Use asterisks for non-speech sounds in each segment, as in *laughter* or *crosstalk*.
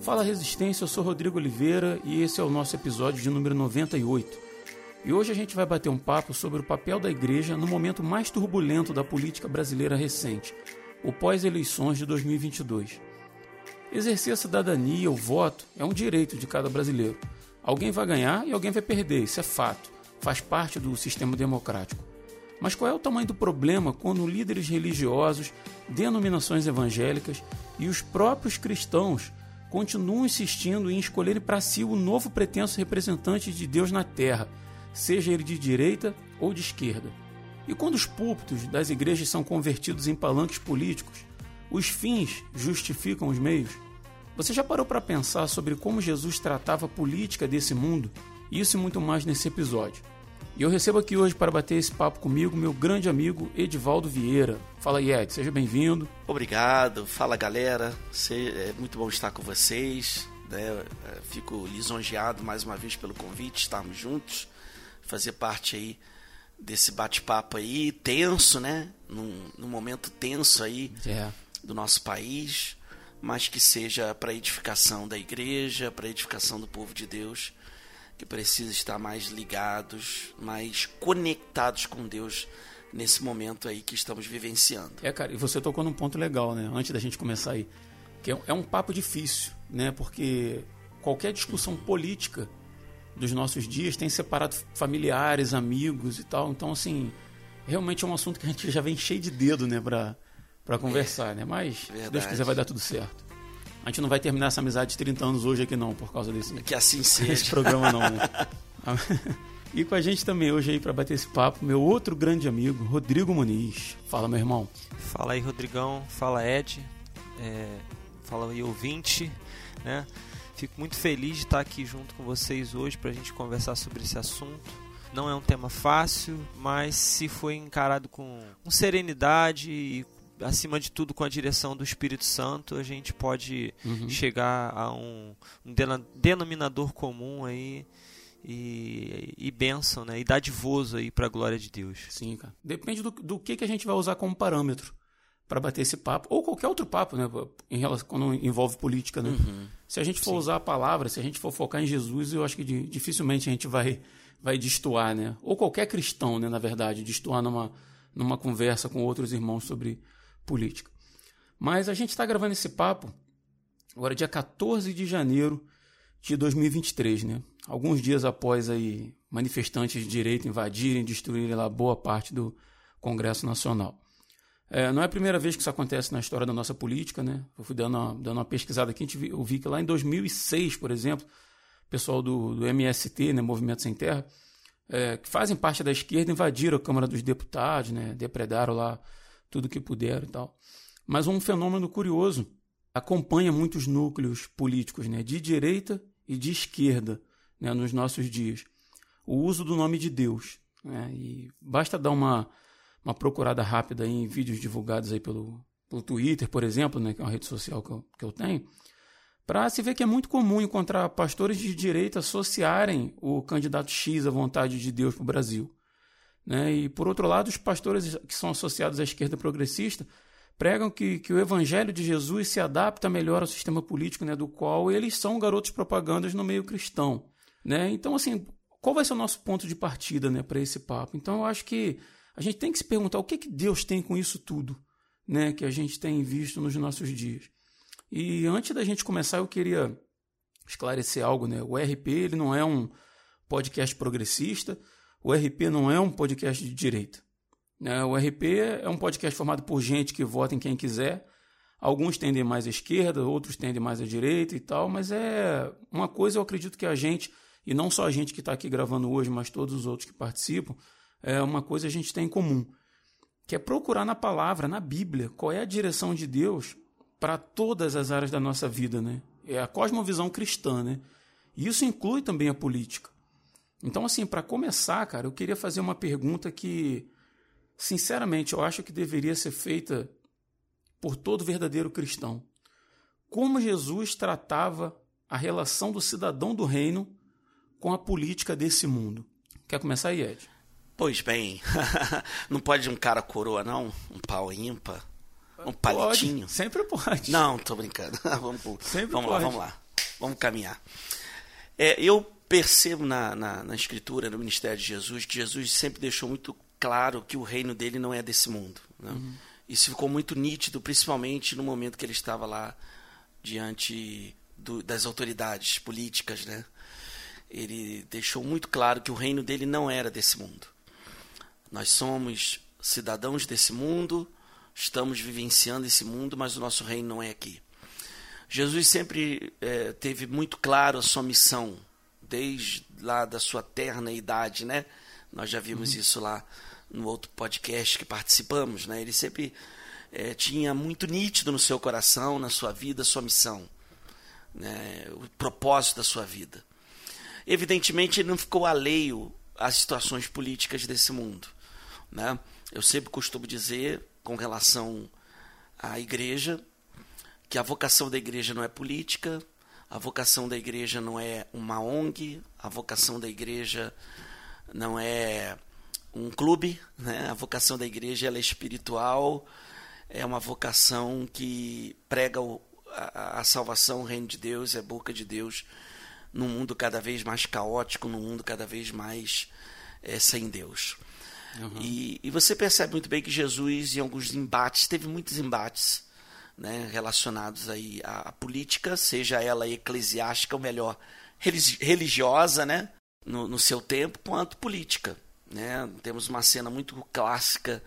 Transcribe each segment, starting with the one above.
Fala Resistência, eu sou Rodrigo Oliveira e esse é o nosso episódio de número 98. E hoje a gente vai bater um papo sobre o papel da igreja no momento mais turbulento da política brasileira recente, o pós-eleições de 2022. Exercer a cidadania, o voto, é um direito de cada brasileiro. Alguém vai ganhar e alguém vai perder, isso é fato, faz parte do sistema democrático. Mas qual é o tamanho do problema quando líderes religiosos, denominações evangélicas e os próprios cristãos continuam insistindo em escolherem para si o novo pretenso representante de Deus na terra, seja ele de direita ou de esquerda. E quando os púlpitos das igrejas são convertidos em palanques políticos, os fins justificam os meios? Você já parou para pensar sobre como Jesus tratava a política desse mundo? Isso e muito mais nesse episódio. E eu recebo aqui hoje para bater esse papo comigo meu grande amigo Edivaldo Vieira. Fala aí, Ed, seja bem-vindo. Obrigado, fala galera, é muito bom estar com vocês. Né? É, fico lisonjeado mais uma vez pelo convite, estarmos juntos, fazer parte aí desse bate-papo aí, tenso, né? Num, num momento tenso aí é. do nosso país, mas que seja para edificação da igreja, para edificação do povo de Deus que precisa estar mais ligados, mais conectados com Deus nesse momento aí que estamos vivenciando. É, cara, e você tocou num ponto legal, né? Antes da gente começar aí, que é, é um papo difícil, né? Porque qualquer discussão política dos nossos dias tem separado familiares, amigos e tal. Então, assim, realmente é um assunto que a gente já vem cheio de dedo, né, pra, pra conversar, né? Mas, Verdade. se Deus quiser, vai dar tudo certo. A gente não vai terminar essa amizade de 30 anos hoje aqui não, por causa desse. Que assim seja. Esse programa não, né? *laughs* E com a gente também hoje aí para bater esse papo, meu outro grande amigo, Rodrigo Muniz. Fala, meu irmão. Fala aí, Rodrigão. Fala, Ed. É... Fala aí, ouvinte. Né? Fico muito feliz de estar aqui junto com vocês hoje para a gente conversar sobre esse assunto. Não é um tema fácil, mas se for encarado com, com serenidade e acima de tudo com a direção do Espírito Santo, a gente pode uhum. chegar a um, um, denominador comum aí e, e bênção, né? E dadivoso aí para a glória de Deus. Sim, cara. Depende do, do que, que a gente vai usar como parâmetro para bater esse papo, ou qualquer outro papo, né? Em relação, quando envolve política, né? Uhum. Se a gente for Sim. usar a palavra, se a gente for focar em Jesus, eu acho que dificilmente a gente vai, vai destoar, né? Ou qualquer cristão, né? Na verdade, destoar numa, numa conversa com outros irmãos sobre política. Mas a gente está gravando esse papo agora dia 14 de janeiro de 2023, né? Alguns dias após aí manifestantes de direita invadirem, destruírem lá boa parte do Congresso Nacional. É, não é a primeira vez que isso acontece na história da nossa política, né? Eu fui dando uma, dando uma pesquisada aqui, eu vi que lá em 2006, por exemplo, o pessoal do, do MST, né, Movimento Sem Terra, é, que fazem parte da esquerda, invadiram a Câmara dos Deputados, né, depredaram lá tudo que puderam e tal. Mas um fenômeno curioso acompanha muitos núcleos políticos, né, de direita e de esquerda, né, nos nossos dias. O uso do nome de Deus. Né, e basta dar uma, uma procurada rápida em vídeos divulgados aí pelo, pelo Twitter, por exemplo, né, que é uma rede social que eu, que eu tenho, para se ver que é muito comum encontrar pastores de direita associarem o candidato X à vontade de Deus para o Brasil. Né? E, por outro lado, os pastores que são associados à esquerda progressista pregam que, que o evangelho de Jesus se adapta melhor ao sistema político, né, do qual eles são garotos propagandas no meio cristão. Né? Então, assim, qual vai ser o nosso ponto de partida né, para esse papo? Então, eu acho que a gente tem que se perguntar o que, que Deus tem com isso tudo né, que a gente tem visto nos nossos dias. E antes da gente começar, eu queria esclarecer algo. Né? O RP ele não é um podcast progressista, o RP não é um podcast de direita. Né? O RP é um podcast formado por gente que vota em quem quiser. Alguns tendem mais à esquerda, outros tendem mais à direita e tal, mas é uma coisa eu acredito que a gente, e não só a gente que está aqui gravando hoje, mas todos os outros que participam, é uma coisa a gente tem em comum, que é procurar na palavra, na Bíblia, qual é a direção de Deus para todas as áreas da nossa vida, né? É a cosmovisão cristã, né? E isso inclui também a política. Então, assim, para começar, cara, eu queria fazer uma pergunta que, sinceramente, eu acho que deveria ser feita por todo verdadeiro cristão. Como Jesus tratava a relação do cidadão do reino com a política desse mundo? Quer começar aí, Ed? Pois bem, *laughs* não pode um cara coroa, não? Um pau ímpar? Um palitinho? Pode, sempre pode. Não, tô brincando. *laughs* vamos sempre vamos pode. lá, vamos lá. Vamos caminhar. É, eu percebo na, na, na, Escritura, no ministério de Jesus, que Jesus sempre deixou muito claro que o reino dele não é desse mundo. Né? Uhum. Isso ficou muito nítido, principalmente no momento que ele estava lá diante do, das autoridades políticas. Né? Ele deixou muito claro que o reino dele não era desse mundo. Nós somos cidadãos desse mundo, estamos vivenciando esse mundo, mas o nosso reino não é aqui. Jesus sempre é, teve muito claro a sua missão, desde lá da sua terna idade, né? Nós já vimos uhum. isso lá no outro podcast que participamos, né? Ele sempre é, tinha muito nítido no seu coração, na sua vida, sua missão, né? o propósito da sua vida. Evidentemente, ele não ficou alheio às situações políticas desse mundo. Né? Eu sempre costumo dizer, com relação à igreja, que a vocação da igreja não é política, a vocação da igreja não é uma ONG, a vocação da igreja não é um clube, né? a vocação da igreja é espiritual, é uma vocação que prega o, a, a, salvação, o reino de Deus, é a boca de Deus num mundo cada vez mais caótico, num mundo cada vez mais é, sem Deus. Uhum. E, e, você percebe muito bem que Jesus, em alguns embates, teve muitos embates né, relacionados aí à, à, política, seja ela eclesiástica ou melhor, religiosa, né, no, no seu tempo, quanto política. Né? Temos uma cena muito clássica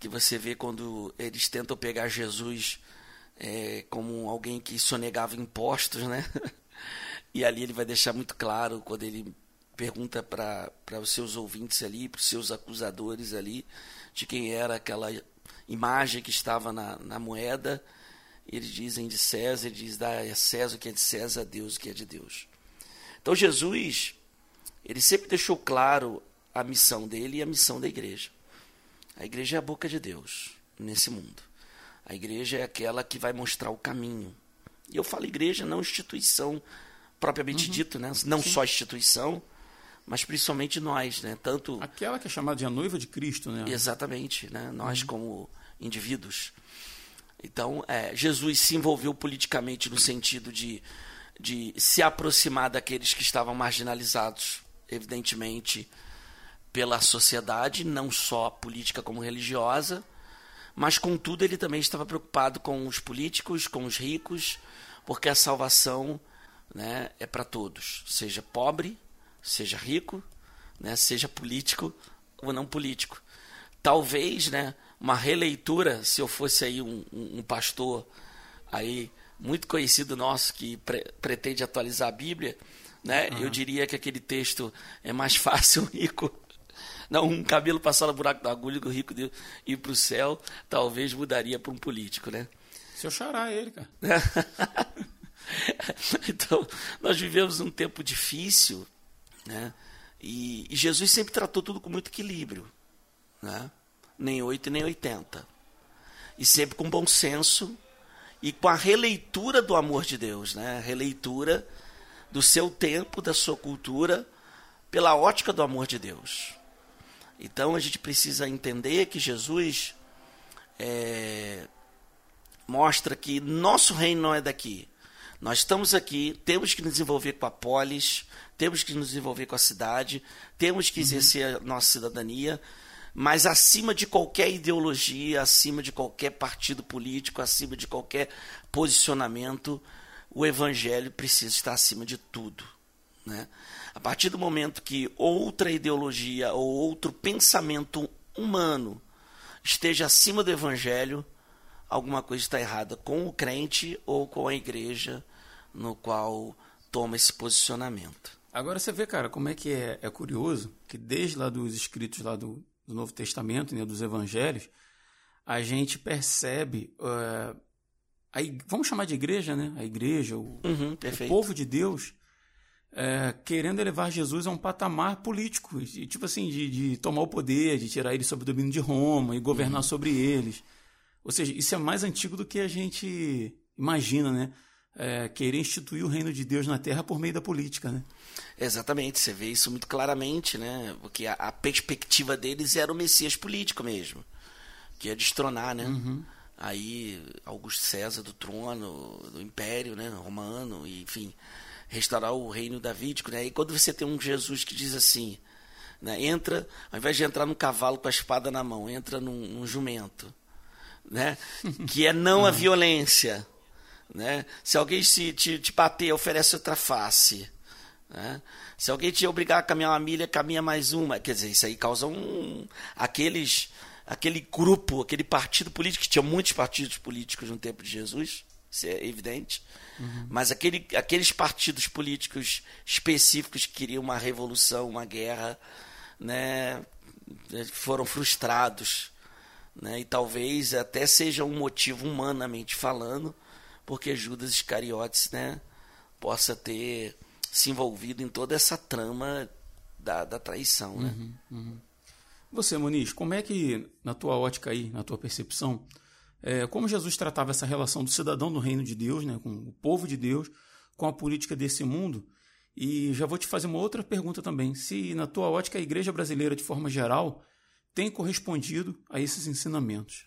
que você vê quando eles tentam pegar Jesus é, como alguém que sonegava impostos, né? *laughs* E ali ele vai deixar muito claro quando ele pergunta para os seus ouvintes ali, para os seus acusadores ali, de quem era aquela imagem que estava na, na moeda. Eles dizem de César, ele diz, dá a César o que é de César, a Deus o que é de Deus. Então Jesus, ele sempre deixou claro a missão dele e a missão da igreja. A igreja é a boca de Deus nesse mundo. A igreja é aquela que vai mostrar o caminho. E eu falo igreja, não instituição propriamente uhum. dito, né? Não Sim. só instituição, mas principalmente nós, né? Tanto aquela que é chamada de a noiva de Cristo, né? Exatamente, né? Nós uhum. como indivíduos. Então, é, Jesus se envolveu politicamente no sentido de, de se aproximar daqueles que estavam marginalizados, evidentemente, pela sociedade, não só política como religiosa, mas, contudo, ele também estava preocupado com os políticos, com os ricos, porque a salvação né, é para todos, seja pobre, seja rico, né, seja político ou não político. Talvez, né, uma releitura, se eu fosse aí um, um, um pastor aí muito conhecido nosso que pre pretende atualizar a Bíblia, né, uhum. eu diria que aquele texto é mais *laughs* fácil rico não, um cabelo passar no buraco da agulha que o rico de ir para o céu, talvez mudaria para um político, né? Se eu chorar ele, cara. *laughs* então, nós vivemos um tempo difícil, né? E, e, Jesus sempre tratou tudo com muito equilíbrio, né? Nem 8 nem 80. E sempre com bom senso e com a releitura do amor de Deus, né? A releitura do seu tempo, da sua cultura, pela ótica do amor de Deus. Então a gente precisa entender que Jesus é, mostra que nosso reino não é daqui. Nós estamos aqui, temos que nos desenvolver com a polis, temos que nos desenvolver com a cidade, temos que uhum. exercer a nossa cidadania, mas acima de qualquer ideologia, acima de qualquer partido político, acima de qualquer posicionamento, o evangelho precisa estar acima de tudo. Né? A partir do momento que outra ideologia ou outro pensamento humano esteja acima do evangelho, alguma coisa está errada com o crente ou com a igreja no qual toma esse posicionamento. Agora você vê, cara, como é que é, é curioso que desde lá dos escritos lá do, do Novo Testamento, né, dos Evangelhos, a gente percebe, uh, a, vamos chamar de igreja, né? A igreja, o, uhum, o povo de Deus, é, querendo elevar Jesus a um patamar político, e, tipo assim, de, de, tomar o poder, de tirar ele sob o domínio de Roma e governar uhum. sobre eles. Ou seja, isso é mais antigo do que a gente imagina, né? é, querer instituir o reino de Deus na Terra por meio da política, né? Exatamente, você vê isso muito claramente, né? Porque a, a perspectiva deles era o Messias político mesmo, que ia destronar, né? Uhum. Aí Augusto César do trono, do Império, né? Romano, e, enfim, restaurar o reino davídico, né? E quando você tem um Jesus que diz assim, né? Entra, ao invés de entrar num cavalo com a espada na mão, entra num, num jumento, né? *laughs* Que é não a uhum. violência, né? Se alguém se, te, te bater, oferece outra face. Né? Se alguém te obrigar a caminhar uma milha, caminha mais uma. Quer dizer, isso aí causa um. Aqueles, aquele grupo, aquele partido político, que tinha muitos partidos políticos no tempo de Jesus, isso é evidente. Uhum. Mas aquele, aqueles partidos políticos específicos que queriam uma revolução, uma guerra, né, foram frustrados. Né, e talvez até seja um motivo humanamente falando porque Judas Iscariotes né, possa ter se envolvido em toda essa trama da, da traição. Né? Uhum, uhum. Você, Muniz, como é que, na tua ótica aí, na tua percepção, é, como Jesus tratava essa relação do cidadão do reino de Deus, né, com o povo de Deus, com a política desse mundo? E já vou te fazer uma outra pergunta também. Se, na tua ótica, a igreja brasileira, de forma geral, tem correspondido a esses ensinamentos?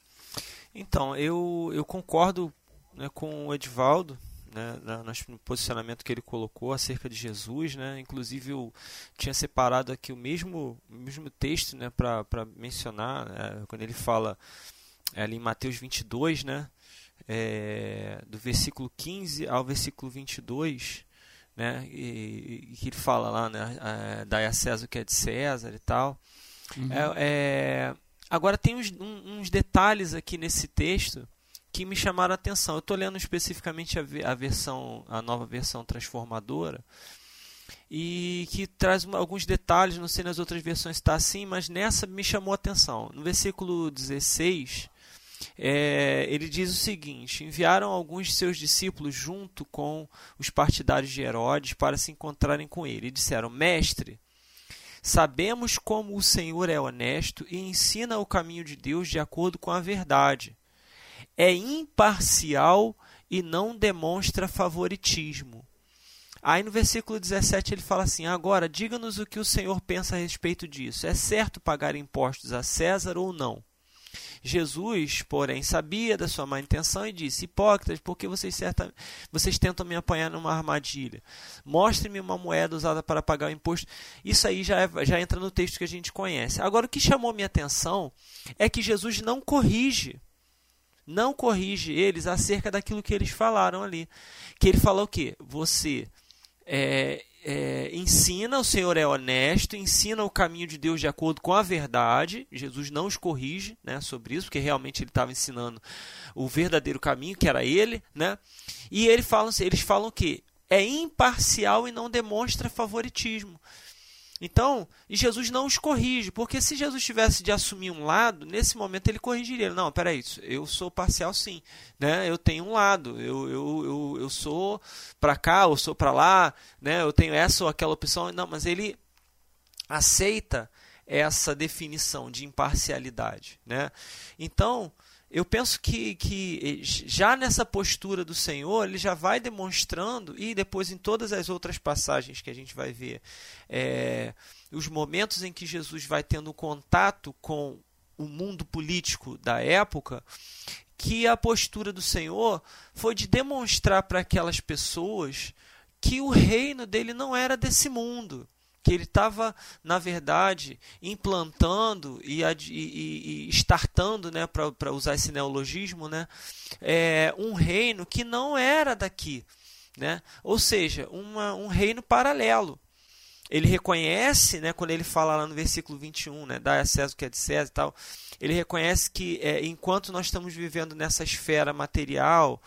Então, eu, eu concordo né, com o Edivaldo, né, no posicionamento que ele colocou acerca de Jesus, né, inclusive eu tinha separado aqui o mesmo, o mesmo texto né, para mencionar, né, quando ele fala é, ali em Mateus 22, né, é, do versículo 15 ao versículo 22, né, e, que ele fala lá, né, é, dai a César o que é de César e tal. Uhum. É, é agora tem uns, uns detalhes aqui nesse texto que me chamaram a atenção. Eu estou lendo especificamente a, versão, a nova versão transformadora e que traz alguns detalhes, não sei nas outras versões está assim, mas nessa me chamou a atenção. No versículo 16, é, ele diz o seguinte: Enviaram alguns de seus discípulos junto com os partidários de Herodes para se encontrarem com ele. E disseram: Mestre, sabemos como o Senhor é honesto e ensina o caminho de Deus de acordo com a verdade é imparcial e não demonstra favoritismo. Aí no versículo 17 ele fala assim: Agora, diga-nos o que o Senhor pensa a respeito disso. É certo pagar impostos a César ou não? Jesus, porém, sabia da sua má intenção e disse: Hipócritas, por que vocês, vocês tentam me apanhar numa armadilha? Mostre-me uma moeda usada para pagar o imposto. Isso aí já, é... já entra no texto que a gente conhece. Agora, o que chamou minha atenção é que Jesus não corrige não corrige eles acerca daquilo que eles falaram ali. Que ele falou o quê? Você é, é, ensina, o Senhor é honesto, ensina o caminho de Deus de acordo com a verdade. Jesus não os corrige né, sobre isso, porque realmente ele estava ensinando o verdadeiro caminho, que era ele. Né? E ele fala, eles falam que é imparcial e não demonstra favoritismo. Então, Jesus não os corrige, porque se Jesus tivesse de assumir um lado, nesse momento ele corrigiria. Não, peraí, eu sou parcial sim, né? eu tenho um lado, eu, eu, eu, eu sou para cá, eu sou para lá, né? eu tenho essa ou aquela opção. Não, mas ele aceita essa definição de imparcialidade. Né? Então, eu penso que, que já nessa postura do Senhor, ele já vai demonstrando, e depois em todas as outras passagens que a gente vai ver, é, os momentos em que Jesus vai tendo contato com o mundo político da época, que a postura do Senhor foi de demonstrar para aquelas pessoas que o reino dele não era desse mundo que ele estava, na verdade, implantando e, e, e startando, né, para usar esse neologismo, né, é, um reino que não era daqui. Né? Ou seja, uma, um reino paralelo. Ele reconhece, né, quando ele fala lá no versículo 21, né, dá a César o que é de César e tal, ele reconhece que é, enquanto nós estamos vivendo nessa esfera material,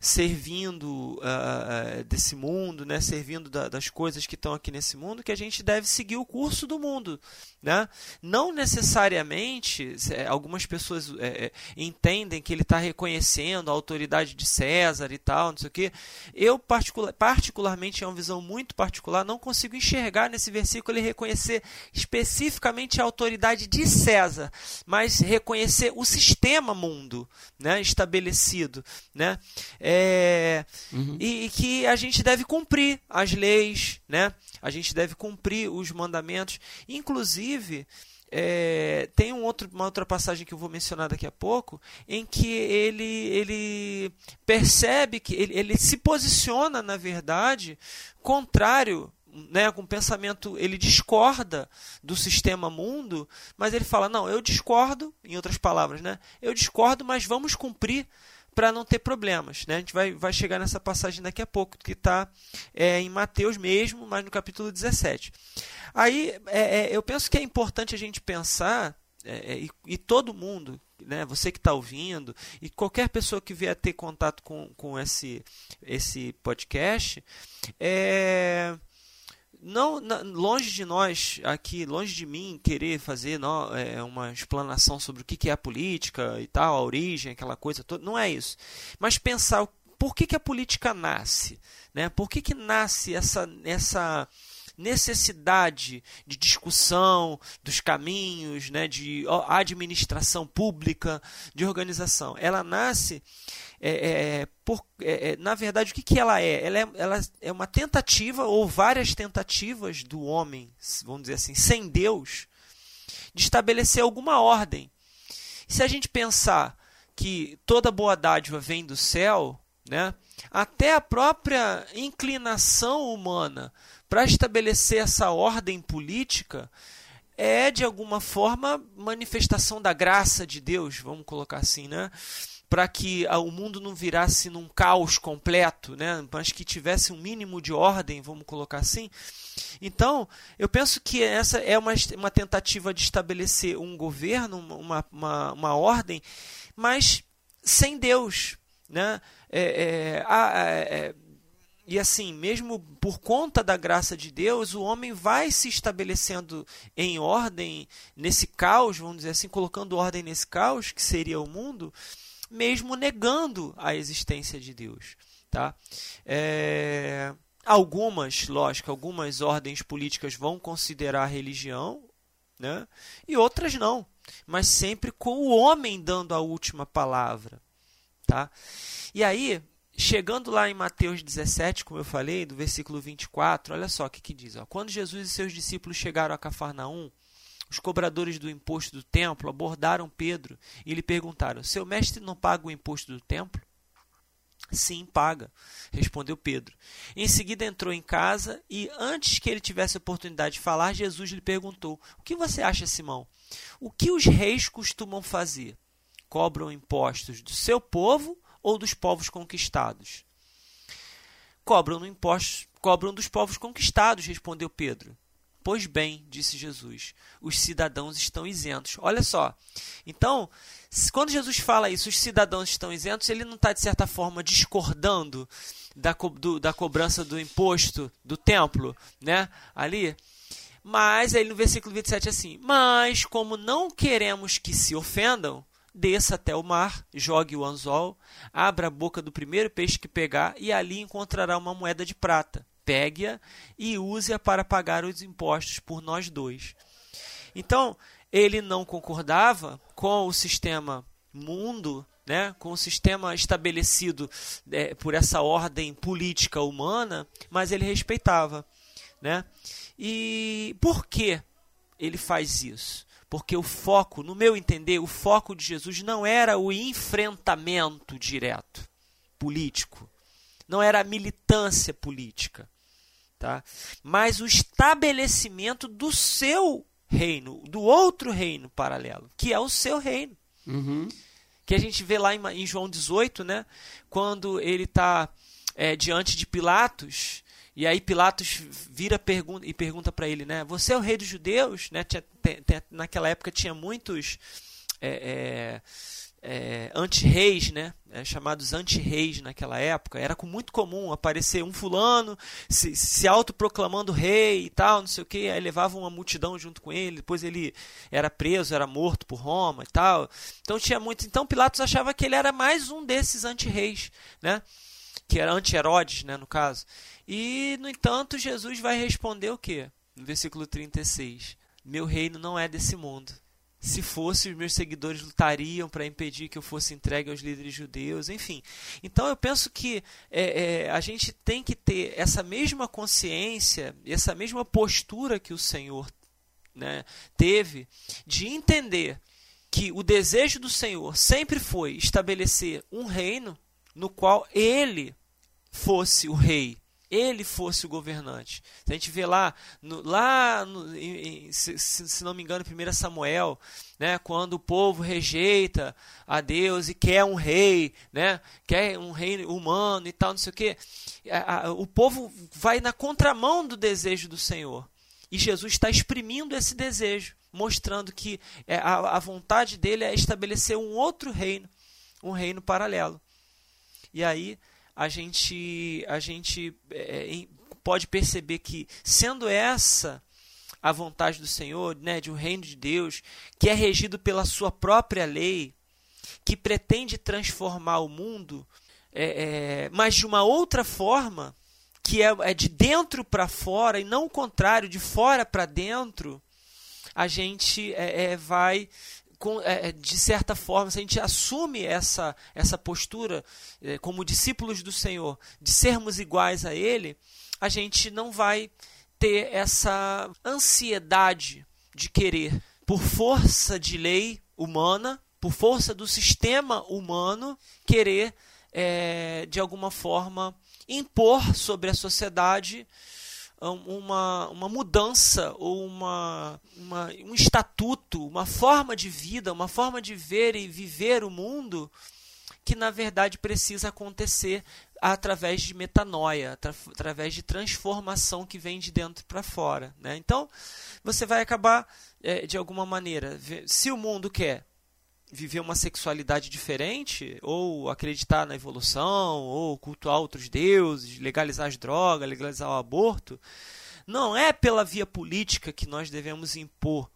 servindo uh, desse mundo, né, servindo da, das coisas que estão aqui nesse mundo, que a gente deve seguir o curso do mundo. Né? Não necessariamente, algumas pessoas é, é, entendem que ele está reconhecendo a autoridade de César e tal, não sei o quê. Eu, particular, particularmente, é uma visão muito particular, não consigo enxergar nesse versículo ele reconhecer especificamente a autoridade de César, mas reconhecer o sistema mundo né, estabelecido. Né? é, uhum. e, e, que a gente deve cumprir as leis, né? A gente deve cumprir os mandamentos. Inclusive, é, tem um outro, uma outra passagem que eu vou mencionar daqui a pouco, em que ele, ele percebe que ele, ele se posiciona, na verdade, contrário né, com pensamento, ele discorda do sistema mundo, mas ele fala: não, eu discordo, em outras palavras, né, eu discordo, mas vamos cumprir para não ter problemas. Né? A gente vai, vai chegar nessa passagem daqui a pouco, que está é, em Mateus mesmo, mas no capítulo 17. Aí é, é, eu penso que é importante a gente pensar, é, é, e, e, todo mundo, né, você que está ouvindo, e qualquer pessoa que vier ter contato com, com esse, esse podcast, é não, não, longe de nós aqui, longe de mim querer fazer não, é, uma explanação sobre o que é a política e tal, a origem, aquela coisa toda, não é isso. Mas pensar por que, que a política nasce, né? Por que, que nasce essa, essa necessidade de discussão dos caminhos, né? De administração pública, de organização. Ela nasce é, é, por, é, é, na verdade, o que, que ela é? Ela, é? ela é uma tentativa, ou várias tentativas do homem, vamos dizer assim, sem Deus, de estabelecer alguma ordem. Se a gente pensar que toda boa dádiva vem do céu, né, até a própria inclinação humana para estabelecer essa ordem política é, de alguma forma, manifestação da graça de Deus, vamos colocar assim, né? Para que o mundo não virasse num caos completo, né? mas que tivesse um mínimo de ordem, vamos colocar assim. Então, eu penso que essa é uma, uma tentativa de estabelecer um governo, uma, uma, uma ordem, mas sem Deus. Né? É, é, é, e assim, mesmo por conta da graça de Deus, o homem vai se estabelecendo em ordem nesse caos, vamos dizer assim, colocando ordem nesse caos, que seria o mundo mesmo negando a existência de Deus. Tá? É, algumas, lógico, algumas ordens políticas vão considerar a religião, né? e outras não, mas sempre com o homem dando a última palavra. Tá? E aí, chegando lá em Mateus 17, como eu falei, do versículo 24, olha só o que, que diz. Ó. Quando Jesus e seus discípulos chegaram a Cafarnaum, os cobradores do imposto do templo abordaram Pedro e lhe perguntaram: Seu mestre não paga o imposto do templo? Sim, paga, respondeu Pedro. Em seguida entrou em casa e, antes que ele tivesse oportunidade de falar, Jesus lhe perguntou: O que você acha, Simão? O que os reis costumam fazer? Cobram impostos do seu povo ou dos povos conquistados? Cobram, impostos, cobram dos povos conquistados, respondeu Pedro. Pois bem, disse Jesus, os cidadãos estão isentos. Olha só. Então, quando Jesus fala isso, os cidadãos estão isentos, ele não está, de certa forma, discordando da, co do, da cobrança do imposto do templo, né? Ali. Mas, aí no versículo 27 é assim: Mas, como não queremos que se ofendam, desça até o mar, jogue o anzol, abra a boca do primeiro peixe que pegar e ali encontrará uma moeda de prata pegue-a e use-a para pagar os impostos por nós dois. Então, ele não concordava com o sistema mundo, né, com o sistema estabelecido é, por essa ordem política humana, mas ele respeitava. Né? E por que ele faz isso? Porque o foco, no meu entender, o foco de Jesus não era o enfrentamento direto político, não era a militância política tá? mas o estabelecimento do seu reino, do outro reino paralelo, que é o seu reino. Uhum. Que a gente vê lá em, em João 18, né? quando ele está é, diante de Pilatos, e aí Pilatos vira pergunta, e pergunta para ele, né? Você é o rei dos judeus? Né? Tinha, naquela época tinha muitos é, é, é, anti-reis, né? É, chamados anti-reis naquela época. Era muito comum aparecer um fulano se, se autoproclamando rei e tal, não sei o que, aí levava uma multidão junto com ele, depois ele era preso, era morto por Roma e tal. Então tinha muito. Então Pilatos achava que ele era mais um desses anti-reis, né? Que era anti-Herodes, né, no caso. E, no entanto, Jesus vai responder o quê? No versículo 36. Meu reino não é desse mundo. Se fosse, os meus seguidores lutariam para impedir que eu fosse entregue aos líderes judeus, enfim. Então eu penso que é, é, a gente tem que ter essa mesma consciência, essa mesma postura que o Senhor né, teve de entender que o desejo do Senhor sempre foi estabelecer um reino no qual ele fosse o rei ele fosse o governante. A gente vê lá, no, lá no, em, se, se, não me engano, 1 Samuel, né, quando o povo rejeita a Deus e quer um rei, né, quer um rei humano e tal, não sei o quê, a, a, o povo vai na contramão do desejo do Senhor. E Jesus está exprimindo esse desejo, mostrando que é, a, a vontade dele é estabelecer um outro reino, um reino paralelo. E aí a gente, a gente é, pode perceber que, sendo essa a vontade do Senhor, né, de um reino de Deus, que é regido pela sua própria lei, que pretende transformar o mundo, é, é, mas de uma outra forma, que é, é de dentro para fora e não o contrário, de fora para dentro, a gente é, é, vai é, é, de certa forma, se a gente assume essa, essa postura é, como discípulos do Senhor, de sermos iguais a Ele, a gente não vai ter essa ansiedade de querer, por força de lei humana, por força do sistema humano, querer, é, de alguma forma, impor sobre a sociedade uma, uma mudança ou uma, uma, um estatuto, uma forma de vida, uma forma de ver e viver o mundo que na verdade precisa acontecer através de metanoia, através de transformação que vem de dentro para fora. Né? Então, você vai acabar, é, de alguma maneira, se o mundo quer viver uma sexualidade diferente, ou acreditar na evolução, ou cultuar outros deuses, legalizar as drogas, legalizar o aborto, não é pela via política que nós devemos impor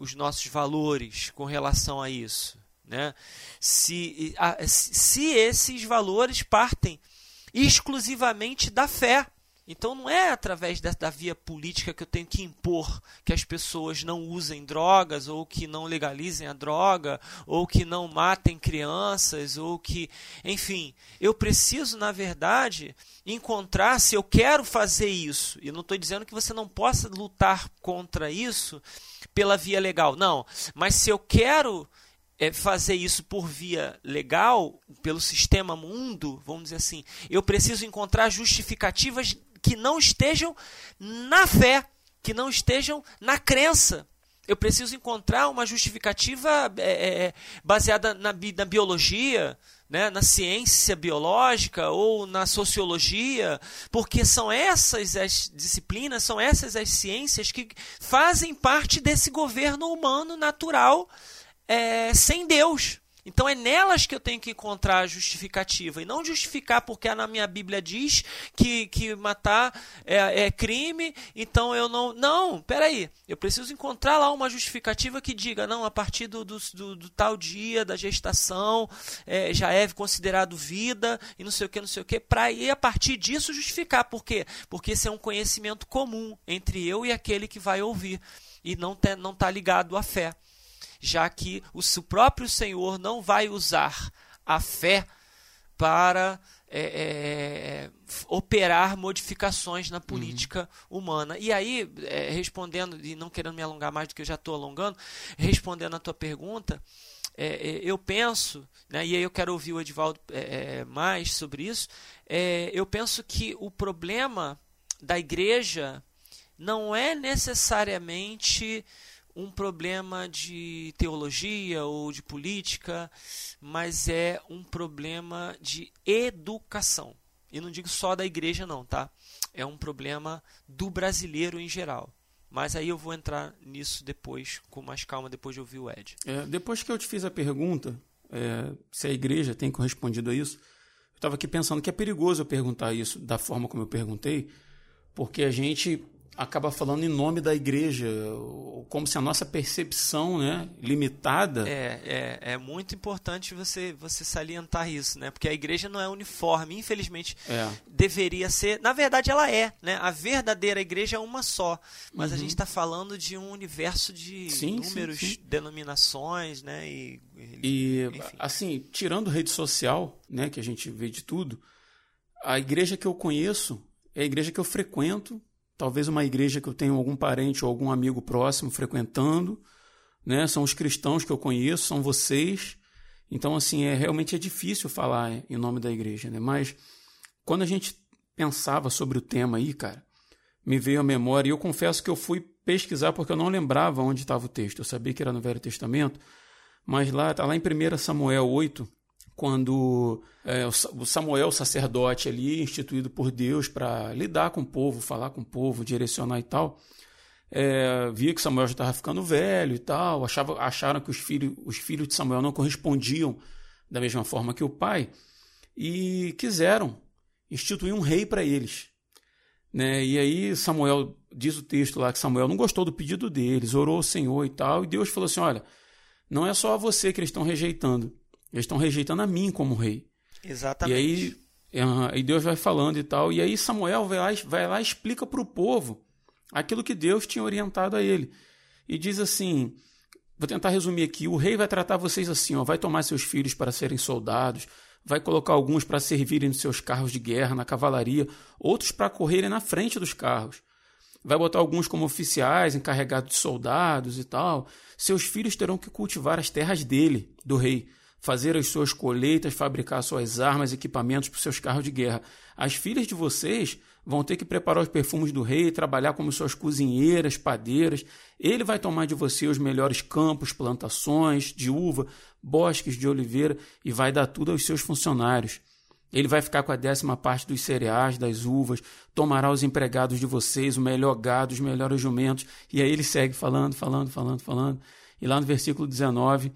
os nossos valores com relação a isso. Né? Se, se esses valores partem exclusivamente da fé. Então não é através da, da, via política que eu tenho que impor que as pessoas não usem drogas, ou que não legalizem a droga, ou que não matem crianças, ou que. Enfim, eu preciso, na verdade, encontrar se eu quero fazer isso. E não estou dizendo que você não possa lutar contra isso pela via legal. Não. Mas se eu quero é, fazer isso por via legal, pelo sistema mundo, vamos dizer assim, eu preciso encontrar justificativas que não estejam na fé, que não estejam na crença. Eu preciso encontrar uma justificativa é, é, é baseada na, na biologia, né, na ciência biológica ou na sociologia, porque são essas as disciplinas, são essas as ciências que fazem parte desse governo humano natural é, sem Deus. Então é nelas que eu tenho que encontrar a justificativa e não justificar porque na minha Bíblia diz que, que matar é, é crime, então eu não. Não, peraí. Eu preciso encontrar lá uma justificativa que diga, não, a partir do, do, do, do tal dia da gestação é, já é considerado vida e não sei o que, não sei o que, para ir a partir disso justificar. Por quê? Porque esse é um conhecimento comum entre eu e aquele que vai ouvir e não está não tá ligado à fé já que o próprio Senhor não vai usar a fé para é, é, operar modificações na política uhum. humana. E aí, é, respondendo, e não querendo me alongar mais do que eu já estou alongando, respondendo a tua pergunta, é, é, eu penso, né, e aí eu quero ouvir o Edivaldo é, mais sobre isso, eu penso que o problema da igreja não é necessariamente um problema de teologia ou de política, mas é um problema de educação. E não digo só da igreja, não, tá? É um problema do brasileiro em geral. Mas aí eu vou entrar nisso depois, com mais calma, depois de ouvir o Ed. É, depois que eu te fiz a pergunta, é, se a igreja tem correspondido a isso, eu estava aqui pensando que é perigoso eu perguntar isso da forma como eu perguntei, porque a gente acaba falando em nome da igreja, como se a nossa percepção, né, limitada. É, é, é muito importante você, você salientar isso, né? Porque a igreja não é uniforme, infelizmente. É. Deveria ser. Na verdade, ela é, né? A verdadeira igreja é uma só. Mas Uhum. a gente está falando de um universo de Sim, sim, números, sim. denominações, né? E, E, enfim. assim, tirando rede social, né, que a gente vê de tudo, a igreja que eu conheço é a igreja que eu frequento, talvez uma igreja que eu tenho algum parente ou algum amigo próximo frequentando, né, são os cristãos que eu conheço, são vocês. Então, assim, é realmente é difícil falar em nome da igreja, né? Mas quando a gente pensava sobre o tema aí, cara, me veio à memória, e eu confesso que eu fui pesquisar porque eu não lembrava onde estava o texto. Eu sabia que era no Velho Testamento, mas lá está lá em 1 Samuel 8, quando é, o Sa- o Samuel, o sacerdote ali, instituído por Deus para lidar com o povo, falar com o povo, direcionar e tal, é, via que Samuel já estava ficando velho e tal, achava, acharam que os filhos, os filhos de Samuel não correspondiam da mesma forma que o pai, e quiseram instituir um rei para eles. Né? E aí Samuel, diz o texto lá que Samuel não gostou do pedido deles, orou ao Senhor e tal, e Deus falou assim, olha, não é só você que eles estão rejeitando, eles estão rejeitando a mim como rei. Exatamente. E aí, aham, e Deus vai falando e tal. E aí Samuel vai lá, vai lá e explica para o povo aquilo que Deus tinha orientado a ele. E diz assim: vou tentar resumir aqui. O rei vai tratar vocês assim: ó, vai tomar seus filhos para serem soldados, vai colocar alguns para servirem nos seus carros de guerra, na cavalaria, outros para correrem na frente dos carros. Vai botar alguns como oficiais, encarregados de soldados e tal. Seus filhos terão que cultivar as terras dele, do rei, fazer as suas colheitas, fabricar suas armas equipamentos para os seus carros de guerra. As filhas de vocês vão ter que preparar os perfumes do rei, trabalhar como suas cozinheiras, padeiras. Ele vai tomar de você os melhores campos, plantações de uva, bosques de oliveira e vai dar tudo aos seus funcionários. Ele vai ficar com a décima parte dos cereais, das uvas, tomará os empregados de vocês, o melhor gado, os melhores jumentos. E aí ele segue falando, falando, falando, falando. E lá no versículo 19,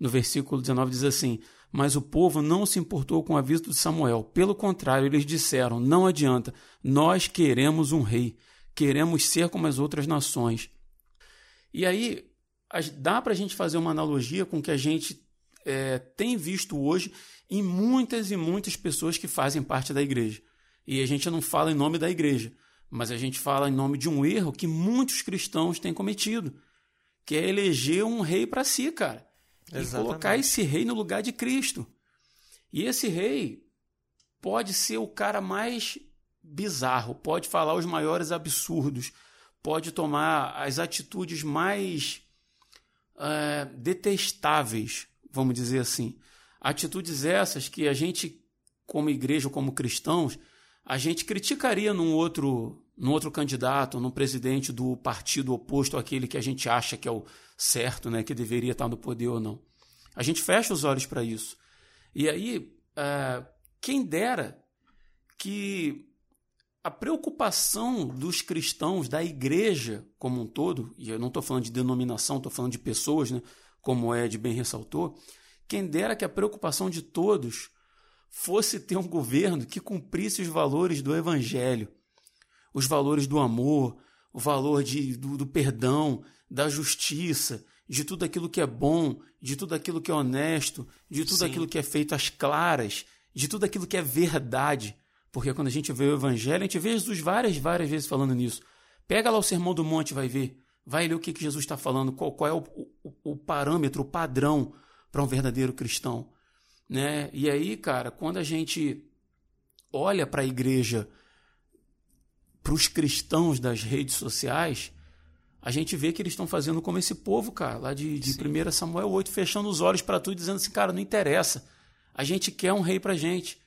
no versículo 19 diz assim: Mas o povo não se importou com o aviso de Samuel. Pelo contrário, eles disseram: Não adianta, nós queremos um rei, queremos ser como as outras nações. E aí dá para a gente fazer uma analogia com o que a gente é, tem visto hoje em muitas e muitas pessoas que fazem parte da igreja. E a gente não fala em nome da igreja, mas a gente fala em nome de um erro que muitos cristãos têm cometido, que é eleger um rei para si, cara. E Exatamente. colocar esse rei no lugar de Cristo. E esse rei pode ser o cara mais bizarro, pode falar os maiores absurdos, pode tomar as atitudes mais é, detestáveis, vamos dizer assim. Atitudes essas que a gente, como igreja, como cristãos, a gente criticaria num outro, num outro candidato, num presidente do partido oposto àquele que a gente acha que é o certo, né, que deveria estar no poder ou não. A gente fecha os olhos para isso. E aí, é, quem dera que a preocupação dos cristãos, da igreja como um todo, e eu não estou falando de denominação, estou falando de pessoas, né, como Ed bem ressaltou, quem dera que a preocupação de todos fosse ter um governo que cumprisse os valores do evangelho, os valores do amor, o valor de, do, do perdão, da justiça, de tudo aquilo que é bom, de tudo aquilo que é honesto, de tudo Sim. aquilo que é feito às claras, de tudo aquilo que é verdade. Porque quando a gente vê o Evangelho, a gente vê Jesus várias, várias vezes falando nisso. Pega lá o Sermão do Monte, vai ver. Vai ler o que, que Jesus está falando, qual, qual é o, o, o parâmetro, o padrão para um verdadeiro cristão. Né? E aí, cara, quando a gente olha para a igreja, para os cristãos das redes sociais, a gente vê que eles estão fazendo como esse povo, cara, lá de, de 1 Samuel 8, fechando os olhos para tudo, dizendo assim, cara, não interessa. A gente quer um rei pra gente.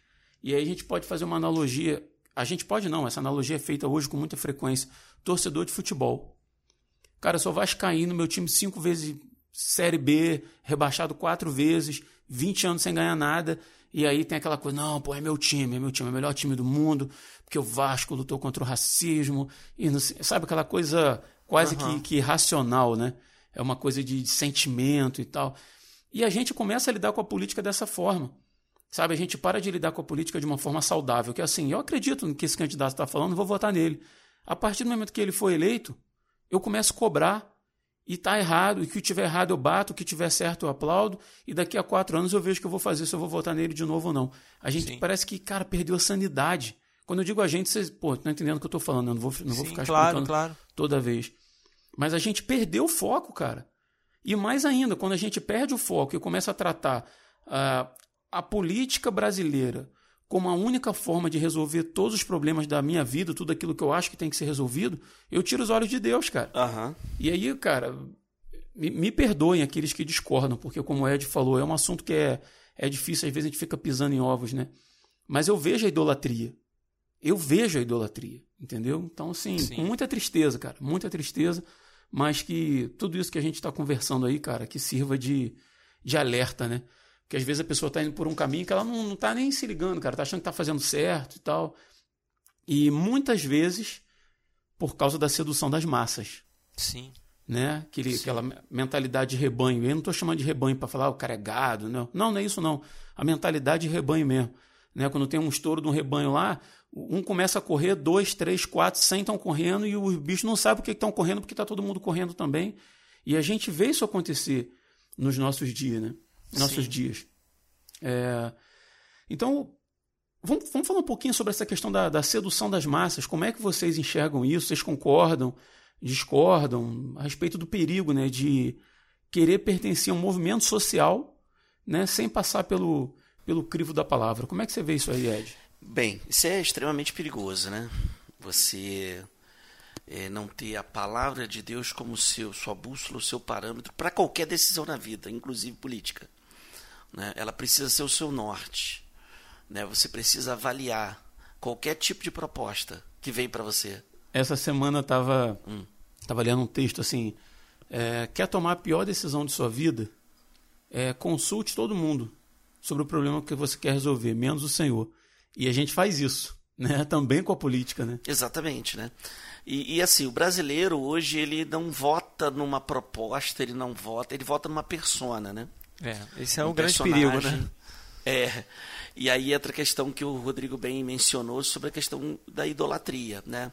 E aí a gente pode fazer uma analogia. A gente pode não, essa analogia é feita hoje com muita frequência. Torcedor de futebol. Cara, eu sou vascaíno, meu time cinco vezes Série B, rebaixado quatro vezes, 20 anos sem ganhar nada. E aí tem aquela coisa, não, pô, é meu time, é meu time, é o melhor time do mundo, porque o Vasco lutou contra o racismo. E não sabe aquela coisa quase Aham. que, que irracional, né? É uma coisa de, de sentimento e tal. E a gente começa a lidar com a política dessa forma. Sabe, a gente para de lidar com a política de uma forma saudável, que é assim, eu acredito no que esse candidato está falando, vou votar nele. A partir do momento que ele foi eleito, eu começo a cobrar e tá errado, e que tiver errado eu bato, o que tiver certo eu aplaudo, e daqui a quatro anos eu vejo o que eu vou fazer, se eu vou votar nele de novo ou não. A gente Sim. parece que, cara, perdeu a sanidade. Quando eu digo a gente, vocês, pô, não entendendo o que eu tô falando, eu não vou, não vou ficar claro, claro. toda vez. Mas a gente perdeu o foco, cara. E mais ainda, quando a gente perde o foco e começa a tratar uh, a política brasileira como a única forma de resolver todos os problemas da minha vida, tudo aquilo que eu acho que tem que ser resolvido, eu tiro os olhos de Deus, cara. Uhum. E aí, cara, me, me, perdoem aqueles que discordam, porque, como o Ed falou, é um assunto que é, é difícil, às vezes a gente fica pisando em ovos, né? Mas eu vejo a idolatria. Eu vejo a idolatria, entendeu? Então, assim, Sim. com muita tristeza, cara, muita tristeza, mas que tudo isso que a gente está conversando aí, cara, que sirva de, de alerta, né? Porque às vezes a pessoa está indo por um caminho que ela não, não tá nem se ligando, cara, tá achando que tá fazendo certo e tal. E muitas vezes por causa da sedução das massas. Sim. Né? Aquele, Sim. Aquela mentalidade de rebanho. Eu não estou chamando de rebanho para falar ah, o cara é gado. Não. não, não é isso não. A mentalidade de rebanho mesmo. Né? Quando tem um estouro de um rebanho lá, um começa a correr, dois, três, quatro, cem estão correndo e os bichos não sabem por que estão correndo, porque está todo mundo correndo também. E a gente vê isso acontecer nos nossos dias, né? Nossos Sim. dias. É... Então, vamos, vamos, falar um pouquinho sobre essa questão da, da, sedução das massas. Como é que vocês enxergam isso? Vocês concordam, discordam a respeito do perigo né, de querer pertencer a um movimento social né, sem passar pelo, pelo crivo da palavra? Como é que você vê isso aí, Ed? Bem, isso é extremamente perigoso, né? Você é, não ter a palavra de Deus como seu, sua bússola, o seu parâmetro para qualquer decisão na vida, inclusive política. Né? Ela precisa ser o seu norte. Né? Você precisa avaliar qualquer tipo de proposta que vem para você. Essa semana eu estava hum. Tava lendo um texto assim: é, quer tomar a pior decisão de sua vida? É, consulte todo mundo sobre o problema que você quer resolver, menos o Senhor. E a gente faz isso, né? *laughs* Também com a política, né? Exatamente, né? E, e, assim, o brasileiro hoje ele não vota numa proposta, ele não vota, ele vota numa persona, né? É, esse é um, um grande perigo, né? É. E aí entra a questão que o Rodrigo bem mencionou sobre a questão da idolatria, né?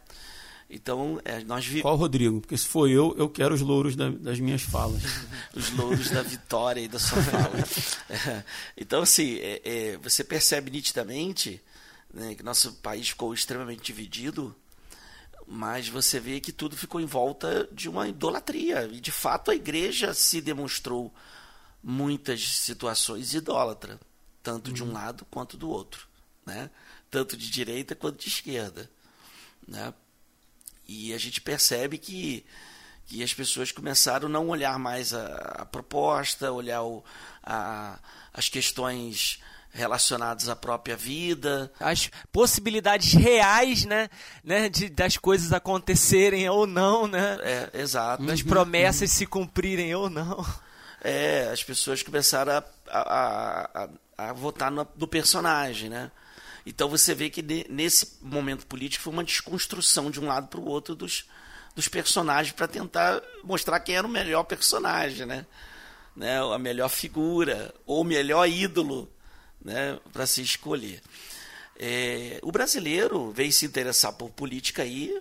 Então, é, nós vi... Qual Rodrigo? Porque se for eu, eu quero os louros da, das minhas falas. *laughs* os louros da vitória e da sua fala. *laughs* É, então, assim, é, é, você percebe nitidamente né, que nosso país ficou extremamente dividido, mas você vê que tudo ficou em volta de uma idolatria. E, de fato, a igreja se demonstrou muitas situações idólatra, tanto uhum. de um uhum. lado quanto do outro, né? tanto de direita quanto de esquerda. Né? E a gente percebe que, que as pessoas começaram a não olhar mais a, a proposta, olhar o, a, as questões relacionadas à própria vida. As possibilidades reais, né, né de, das coisas acontecerem ou não, né? É, exato. Das promessas uhum. se cumprirem ou não. É, as pessoas começaram a, a, a, a votar no, no, personagem, né? Então você vê que nesse momento político foi uma desconstrução de um lado para o outro dos, dos personagens para tentar mostrar quem era o melhor personagem, né? né? A melhor figura ou o melhor ídolo, né? Para se escolher. É, o brasileiro veio se interessar por política aí,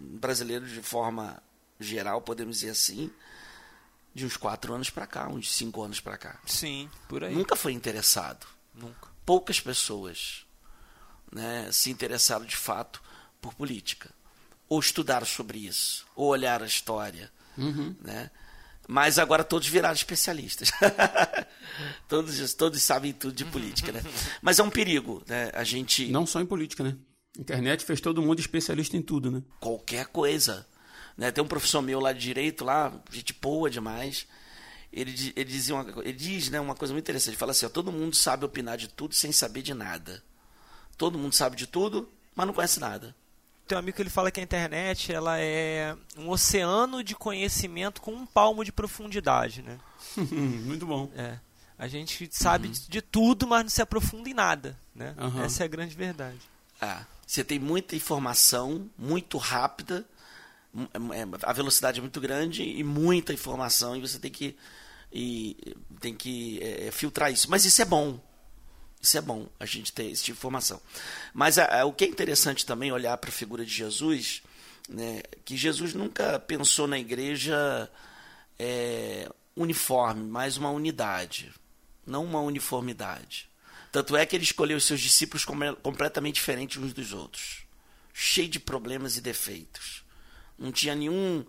brasileiro de forma geral, podemos dizer assim, de uns quatro anos para cá, uns cinco anos para cá. Sim, por aí. Nunca foi interessado. Nunca. Poucas pessoas né, se interessaram de fato por política. Ou estudaram sobre isso, ou olharam a história. Uhum. Né? Mas agora todos viraram especialistas. *laughs* todos, todos sabem tudo de política. Né? *laughs* Mas é um perigo. Né? A gente. Não só em política, né? A internet fez todo mundo especialista em tudo, né? Qualquer coisa. Né? Tem um professor meu lá de direito, lá, gente boa demais. Ele, ele, dizia uma, ele diz né, uma coisa muito interessante. Ele fala assim: ó, todo mundo sabe opinar de tudo sem saber de nada. Todo mundo sabe de tudo, mas não conhece nada. Tem um amigo que ele fala que a internet ela é um oceano de conhecimento com um palmo de profundidade, né? *laughs* muito bom. É. A gente sabe uhum. de tudo, mas não se aprofunda em nada, né? Uhum. Essa é a grande verdade. Ah, você tem muita informação, muito rápida, a velocidade é muito grande e muita informação e você tem que e tem que é, filtrar isso. Mas isso é bom. Isso é bom, a gente ter esse tipo de informação. Mas a, a, o que é interessante também olhar para a figura de Jesus né, que Jesus nunca pensou na igreja é, uniforme, mas uma unidade, não uma uniformidade. Tanto é que ele escolheu os seus discípulos completamente diferentes uns dos outros, cheio de problemas e defeitos. Não tinha nenhum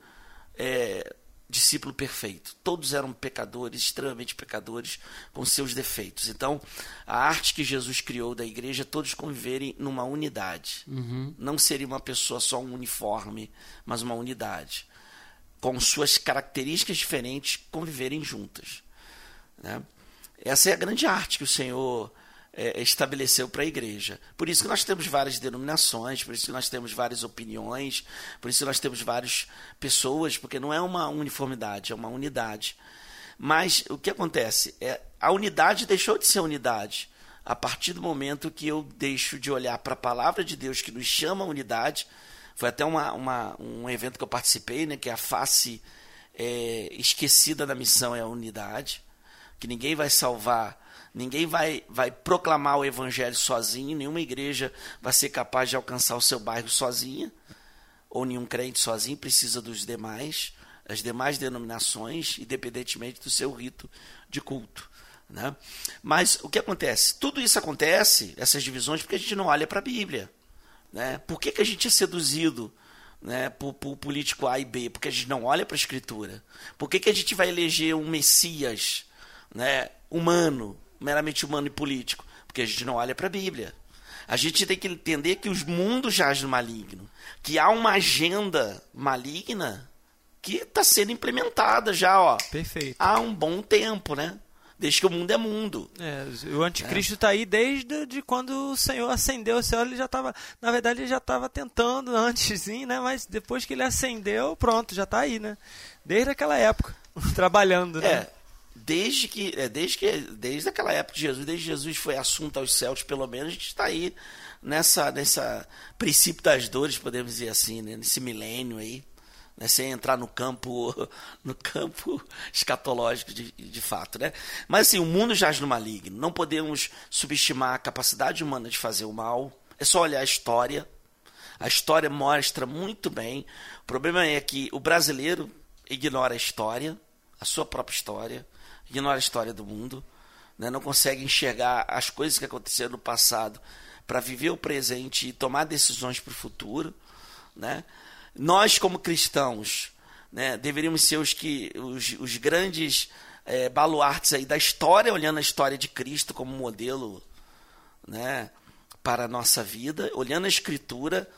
é, discípulo perfeito. Todos eram pecadores, extremamente pecadores, com seus defeitos. Então, a arte que Jesus criou da igreja, todos conviverem numa unidade. Uhum. Não seria uma pessoa só um uniforme, mas uma unidade. Com suas características diferentes, conviverem juntas. Né? Essa é a grande arte que o Senhor é, estabeleceu para a igreja. Por isso que nós temos várias denominações, por isso que nós temos várias opiniões, por isso que nós temos várias pessoas, porque não é uma uniformidade, é uma unidade. Mas o que acontece? É, a unidade deixou de ser unidade a partir do momento que eu deixo de olhar para a palavra de Deus que nos chama a unidade. Foi até uma, uma, um evento que eu participei, né, que é a face é, esquecida da missão é a unidade, que ninguém vai salvar Ninguém vai, vai proclamar o evangelho sozinho, nenhuma igreja vai ser capaz de alcançar o seu bairro sozinha, ou nenhum crente sozinho, precisa dos demais, as demais denominações, independentemente do seu rito de culto. Né? Mas o que acontece? Tudo isso acontece, essas divisões, porque a gente não olha para a Bíblia. Né? Por que, que a gente é seduzido né, por, por político A e B? Porque a gente não olha para a Escritura. Por que, que a gente vai eleger um Messias né, humano, meramente humano e político? Porque a gente não olha para a Bíblia. A gente tem que entender que os mundos jazem no maligno, que há uma agenda maligna que está sendo implementada já, ó. Perfeito. Há um bom tempo, né? Desde que o mundo é mundo. É, o anticristo está é. aí desde de quando o Senhor acendeu o céu, ele já estava, na verdade, ele já estava tentando antes, né? Mas depois que ele acendeu, pronto, já está aí, né? Desde aquela época, *laughs* trabalhando, né? É desde que, é, desde que, desde aquela época de Jesus, desde Jesus foi assunto aos céus, pelo menos a gente está aí nessa, nessa princípio das dores, podemos dizer assim, né? nesse milênio aí, né? sem entrar no campo, *laughs* no campo escatológico de, de fato, né? Mas assim, o mundo jaz no maligno. Não podemos subestimar a capacidade humana de fazer o mal. É só olhar a história. A história mostra muito bem. O problema é que o brasileiro ignora a história, a sua própria história ignora a história do mundo, né? não consegue enxergar as coisas que aconteceram no passado para viver o presente e tomar decisões para o futuro. Né? Nós, como cristãos, né, deveríamos ser os, que, os, os grandes é, baluartes aí da história, olhando a história de Cristo como modelo né, para a nossa vida, olhando a Escritura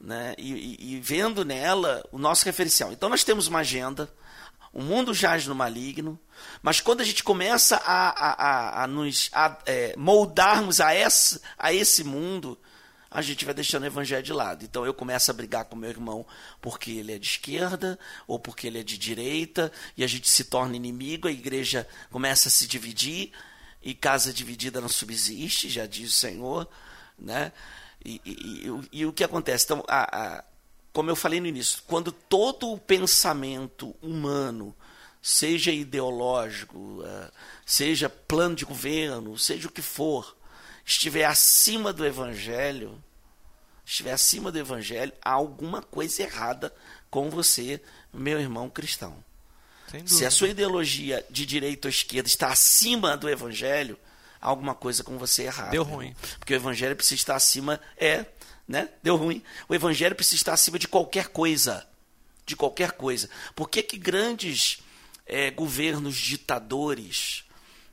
né, e, e, e vendo nela o nosso referencial. Então, nós temos uma agenda, o mundo jaz no maligno, mas quando a gente começa a, a, a, a nos é, moldarmos a esse, a esse mundo, a gente vai deixando o evangelho de lado. Então eu começo a brigar com meu irmão porque ele é de esquerda ou porque ele é de direita, e a gente se torna inimigo, a igreja começa a se dividir, e casa dividida não subsiste, já diz o Senhor. Né? E, e, e, e o que acontece? Então, a, a, como eu falei no início, quando todo o pensamento humano, seja ideológico, eh, seja plano de governo, seja o que for, estiver acima do evangelho, estiver acima do evangelho, há alguma coisa errada com você, meu irmão cristão. Se a sua ideologia de direita ou esquerda está acima do evangelho, há alguma coisa com você errada. Deu ruim. Porque o evangelho precisa estar acima, é né? Deu ruim. O evangelho precisa estar acima de qualquer coisa. De qualquer coisa. Por que, que grandes é, governos ditadores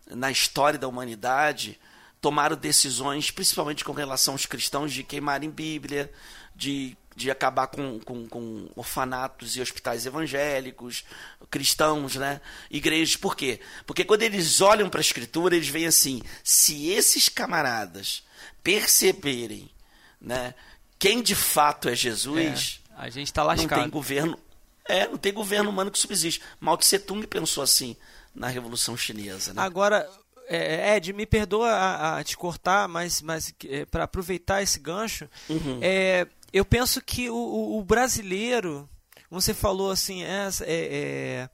na história da humanidade tomaram decisões, principalmente com relação aos cristãos, de queimarem Bíblia, de, de acabar com, com, com orfanatos e hospitais evangélicos, cristãos, né? igrejas. Por quê? Porque quando eles olham para a Escritura, eles veem assim: se esses camaradas perceberem né, quem de fato é Jesus, é, a gente está lascado. Não tem governo, é, não tem governo humano que subsiste. Mao Tse Tung pensou assim na Revolução Chinesa. Né? Agora, é, Ed, me perdoa a, a te cortar, mas, mas é, para aproveitar esse gancho, uhum. é, eu penso que o, o, brasileiro, você falou assim, é, é, é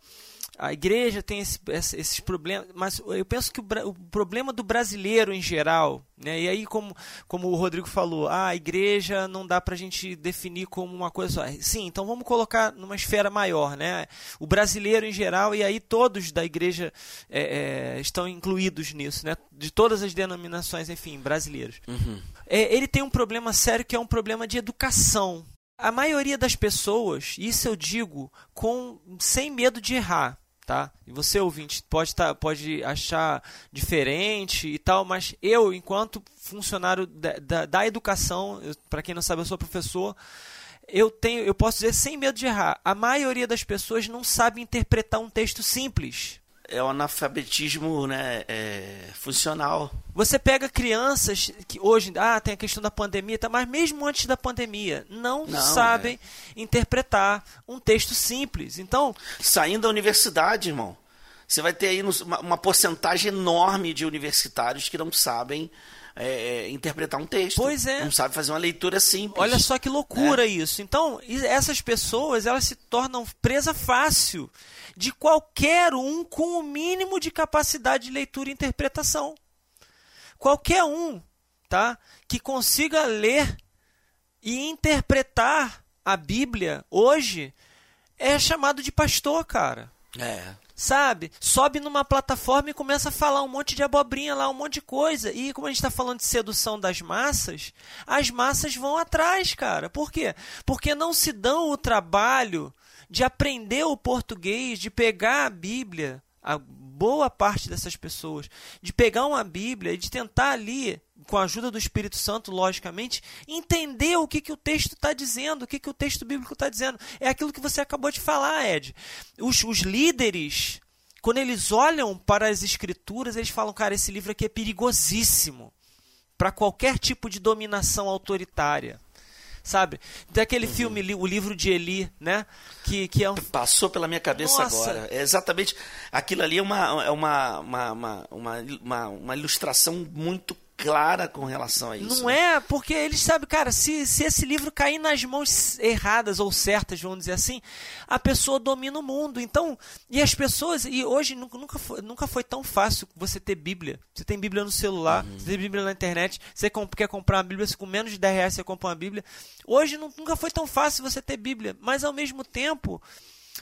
a igreja tem esse, esses problemas, mas eu penso que o, o, problema do brasileiro em geral, né, e aí como, como o Rodrigo falou, ah, a igreja não dá para a gente definir como uma coisa só. Sim, então vamos colocar numa esfera maior, né? O brasileiro em geral, e aí todos da igreja é, é, estão incluídos nisso, né? De todas as denominações, enfim, brasileiros. Uhum. É, ele tem um problema sério que é um problema de educação. A maioria das pessoas, isso eu digo com sem medo de errar, tá? E você ouvinte pode tá, pode achar diferente e tal, mas eu, enquanto funcionário da, da, da educação, para quem não sabe, eu sou professor, eu tenho, eu posso dizer sem medo de errar, a maioria das pessoas não sabe interpretar um texto simples é o analfabetismo né, é, funcional. Você pega crianças que hoje ah, tem a questão da pandemia, tá, mas mesmo antes da pandemia, não, não sabem é. interpretar um texto simples. Então. Saindo da universidade, irmão, você vai ter aí uma, uma porcentagem enorme de universitários que não sabem. É, é, interpretar um texto. Pois é. Não sabe fazer uma leitura simples. Olha só que loucura é. isso. Então, essas pessoas, elas se tornam presa fácil de qualquer um com o mínimo de capacidade de leitura e interpretação. Qualquer um, tá? Que consiga ler e interpretar a Bíblia hoje é chamado de pastor, cara. É. Sabe? Sobe numa plataforma e começa a falar um monte de abobrinha lá, um monte de coisa. E como a gente está falando de sedução das massas, as massas vão atrás, cara. Por quê? Porque não se dão o trabalho de aprender o português, de pegar a Bíblia, a boa parte dessas pessoas, de pegar uma Bíblia e de tentar ali, com a ajuda do Espírito Santo, logicamente, entender o que, que o texto está dizendo, o que, que o texto bíblico está dizendo. É aquilo que você acabou de falar, Ed. Os, os líderes, quando eles olham para as Escrituras, eles falam, cara, esse livro aqui é perigosíssimo para qualquer tipo de dominação autoritária sabe? Tem aquele uhum. filme, o livro de Eli, né? Que, que é um... Passou pela minha cabeça Nossa. agora. É exatamente. Aquilo ali é uma, é uma, uma, uma, uma, uma ilustração muito clara com relação a isso. Não né? é, porque eles sabem, cara, se, se esse livro cair nas mãos erradas ou certas, vamos dizer assim, a pessoa domina o mundo. Então, e as pessoas, e hoje nunca foi, nunca foi tão fácil você ter Bíblia. Você tem Bíblia no celular, uhum. você tem Bíblia na internet, você quer comprar uma Bíblia, com menos de 10 reais você compra uma Bíblia. Hoje nunca foi tão fácil você ter Bíblia, mas ao mesmo tempo,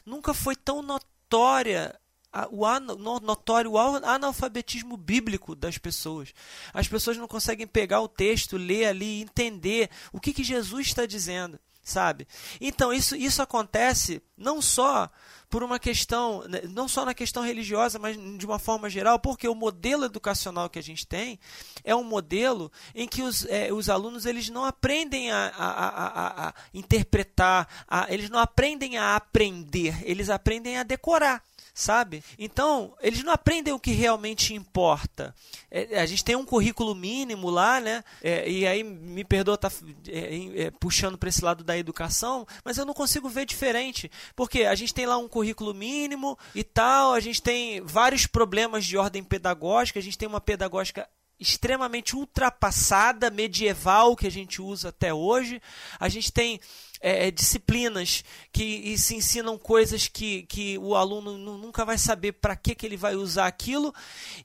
nunca foi tão notória o notório analfabetismo bíblico das pessoas. As pessoas não conseguem pegar o texto, ler ali entender o que, que Jesus está dizendo, sabe? Então, isso, isso acontece não só por uma questão, né, não só na questão religiosa, mas de uma forma geral, porque o modelo educacional que a gente tem é um modelo em que os, é, os alunos eles não aprendem a, a, a, a interpretar, eles não aprendem a aprender, eles aprendem a decorar sabe? Então, eles não aprendem o que realmente importa. É, a gente tem um currículo mínimo lá, né? É, e aí, me perdoa estar tá, é, é, puxando para esse lado da educação, mas eu não consigo ver diferente. Porque a gente tem lá um currículo mínimo e tal, a gente tem vários problemas de ordem pedagógica, a gente tem uma pedagógica extremamente ultrapassada, medieval, que a gente usa até hoje. A gente tem é, é, disciplinas que se ensinam coisas que, que o aluno nunca vai saber para que, que ele vai usar aquilo.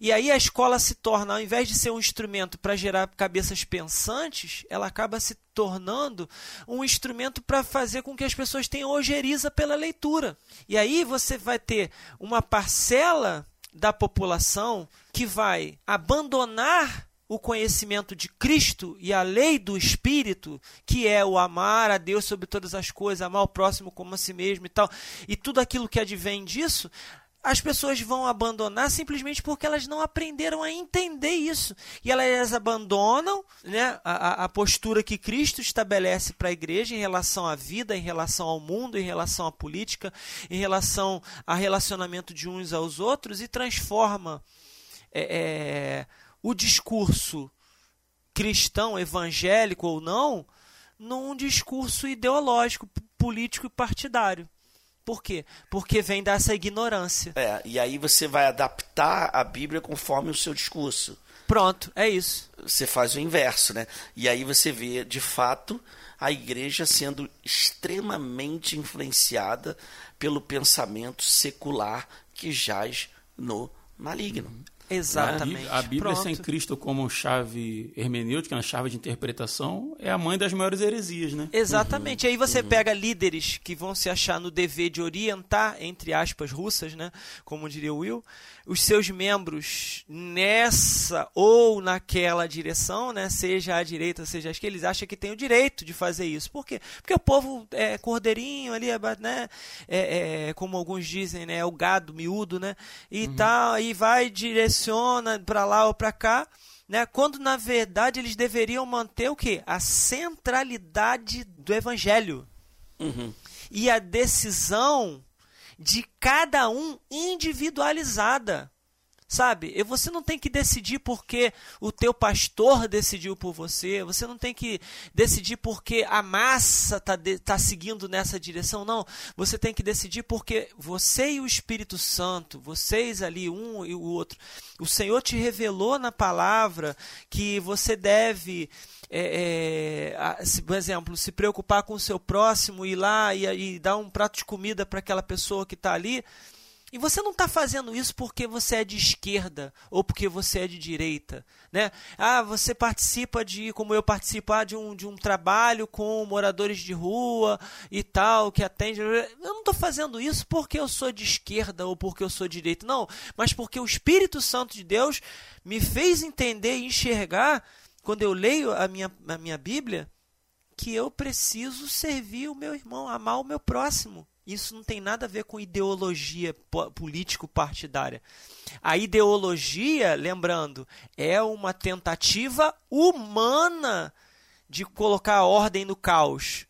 E aí a escola se torna, ao invés de ser um instrumento para gerar cabeças pensantes, ela acaba se tornando um instrumento para fazer com que as pessoas tenham ojeriza pela leitura. E aí você vai ter uma parcela da população que vai abandonar o conhecimento de Cristo e a lei do Espírito, que é o amar a Deus sobre todas as coisas, amar o próximo como a si mesmo e tal, e tudo aquilo que advém disso, as pessoas vão abandonar simplesmente porque elas não aprenderam a entender isso. E elas abandonam né, a, a postura que Cristo estabelece para a igreja em relação à vida, em relação ao mundo, em relação à política, em relação ao relacionamento de uns aos outros e transforma. É, é, o discurso cristão, evangélico ou não, num discurso ideológico, político e partidário. Por quê? Porque vem dessa ignorância. É, e aí você vai adaptar a Bíblia conforme o seu discurso. Pronto, é isso. Você faz o inverso, né? E aí você vê, de fato, a igreja sendo extremamente influenciada pelo pensamento secular que jaz no maligno. Exatamente. A Bíblia Pronto. sem Cristo como chave hermenêutica, uma chave de interpretação, é a mãe das maiores heresias, né? Exatamente. Aí você pega líderes que vão se achar no dever de orientar, entre aspas, russas, né? Como diria o Will, os seus membros nessa ou naquela direção, né? Seja à direita, seja à esquerda, eles acham que tem o direito de fazer isso. Por quê? Porque o povo é cordeirinho ali, é, né? É, é, como alguns dizem, né? É o gado miúdo, né? E tal, e vai, direciona para lá ou para cá né? Quando na verdade eles deveriam manter o que? A centralidade do evangelho. Uhum. E a decisão de cada um individualizada. Sabe? E você não tem que decidir porque o teu pastor decidiu por você, você não tem que decidir porque a massa está tá seguindo nessa direção, não. Você tem que decidir porque você e o Espírito Santo, vocês ali, um e o outro, o Senhor te revelou na palavra que você deve é, é, se, por exemplo, se preocupar com o seu próximo, ir lá e, e dar um prato de comida para aquela pessoa que está ali. E você não está fazendo isso porque você é de esquerda ou porque você é de direita, né? Ah, você participa de, como eu participar de um, de um trabalho com moradores de rua e tal, que atende. Eu não estou fazendo isso porque eu sou de esquerda ou porque eu sou de direita, não. Mas porque o Espírito Santo de Deus me fez entender e enxergar quando eu leio a minha, a minha Bíblia que eu preciso servir o meu irmão, amar o meu próximo. Isso não tem nada a ver com ideologia po- político-partidária. A ideologia, lembrando, é uma tentativa humana de colocar ordem no caos,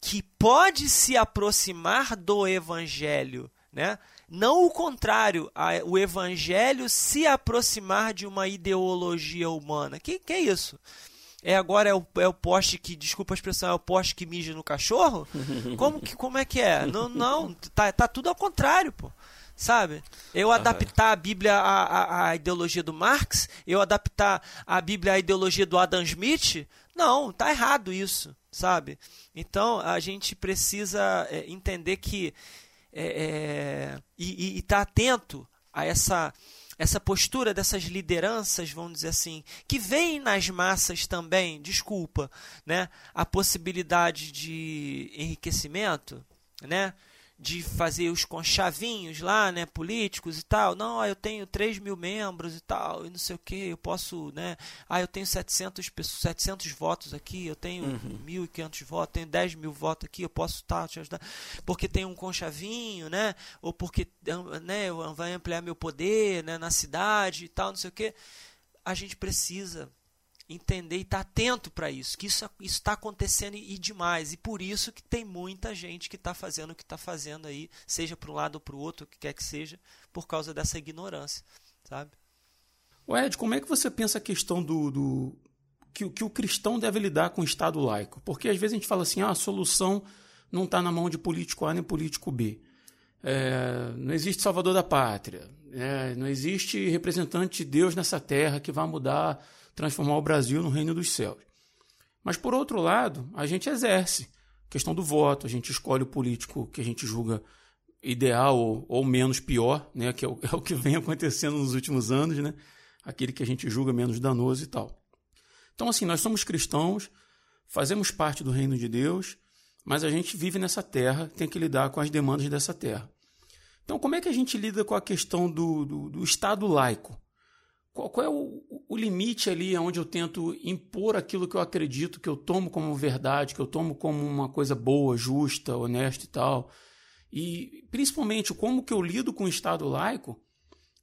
que pode se aproximar do evangelho, né? Não o contrário, o evangelho se aproximar de uma ideologia humana. Que que é isso? É agora é o, é o poste que, desculpa a expressão, é o poste que mija no cachorro? *laughs* Como, que, como é que é? Não, não tá, tá tudo ao contrário, pô. Sabe? Eu adaptar a Bíblia à, à, à ideologia do Marx, eu adaptar a Bíblia à ideologia do Adam Smith, não, tá errado isso, sabe? Então a gente precisa é, entender que é, é, e estar tá atento a essa essa postura dessas lideranças, vamos dizer assim, que vem nas massas também, desculpa, né, a possibilidade de enriquecimento, né, de fazer os conchavinhos lá, né, políticos e tal. Não, eu tenho 3 mil membros e tal, e não sei o que, eu posso, né, ah, eu tenho 700, pessoas, 700 votos aqui, eu tenho Uhum. 1.500 votos, tenho 10 mil votos aqui, eu posso tá, te ajudar, porque tem um conchavinho, né, ou porque né, vai ampliar meu poder, né, na cidade e tal, não sei o que. A gente precisa entender e estar atento para isso, que isso está acontecendo e, e demais. E por isso que tem muita gente que está fazendo o que está fazendo aí, seja para um lado ou para o outro, o que quer que seja, por causa dessa ignorância, sabe? O Ed, como é que você pensa a questão do, do que, que o cristão deve lidar com o Estado laico? Porque às vezes a gente fala assim, ah, a solução não está na mão de político A nem político B. É, não existe salvador da pátria. É, não existe representante de Deus nessa terra que vai mudar, transformar o Brasil no reino dos céus. Mas, por outro lado, a gente exerce a questão do voto, a gente escolhe o político que a gente julga ideal ou, ou menos pior, né, que é o, *laughs* é o que vem acontecendo nos últimos anos, né, aquele que a gente julga menos danoso e tal. Então, assim, nós somos cristãos, fazemos parte do reino de Deus, mas a gente vive nessa terra, tem que lidar com as demandas dessa terra. Então, como é que a gente lida com a questão do, do, do Estado laico? Qual, qual é o, o limite ali onde eu tento impor aquilo que eu acredito, que eu tomo como verdade, que eu tomo como uma coisa boa, justa, honesta e tal? E, principalmente, como que eu lido com o Estado laico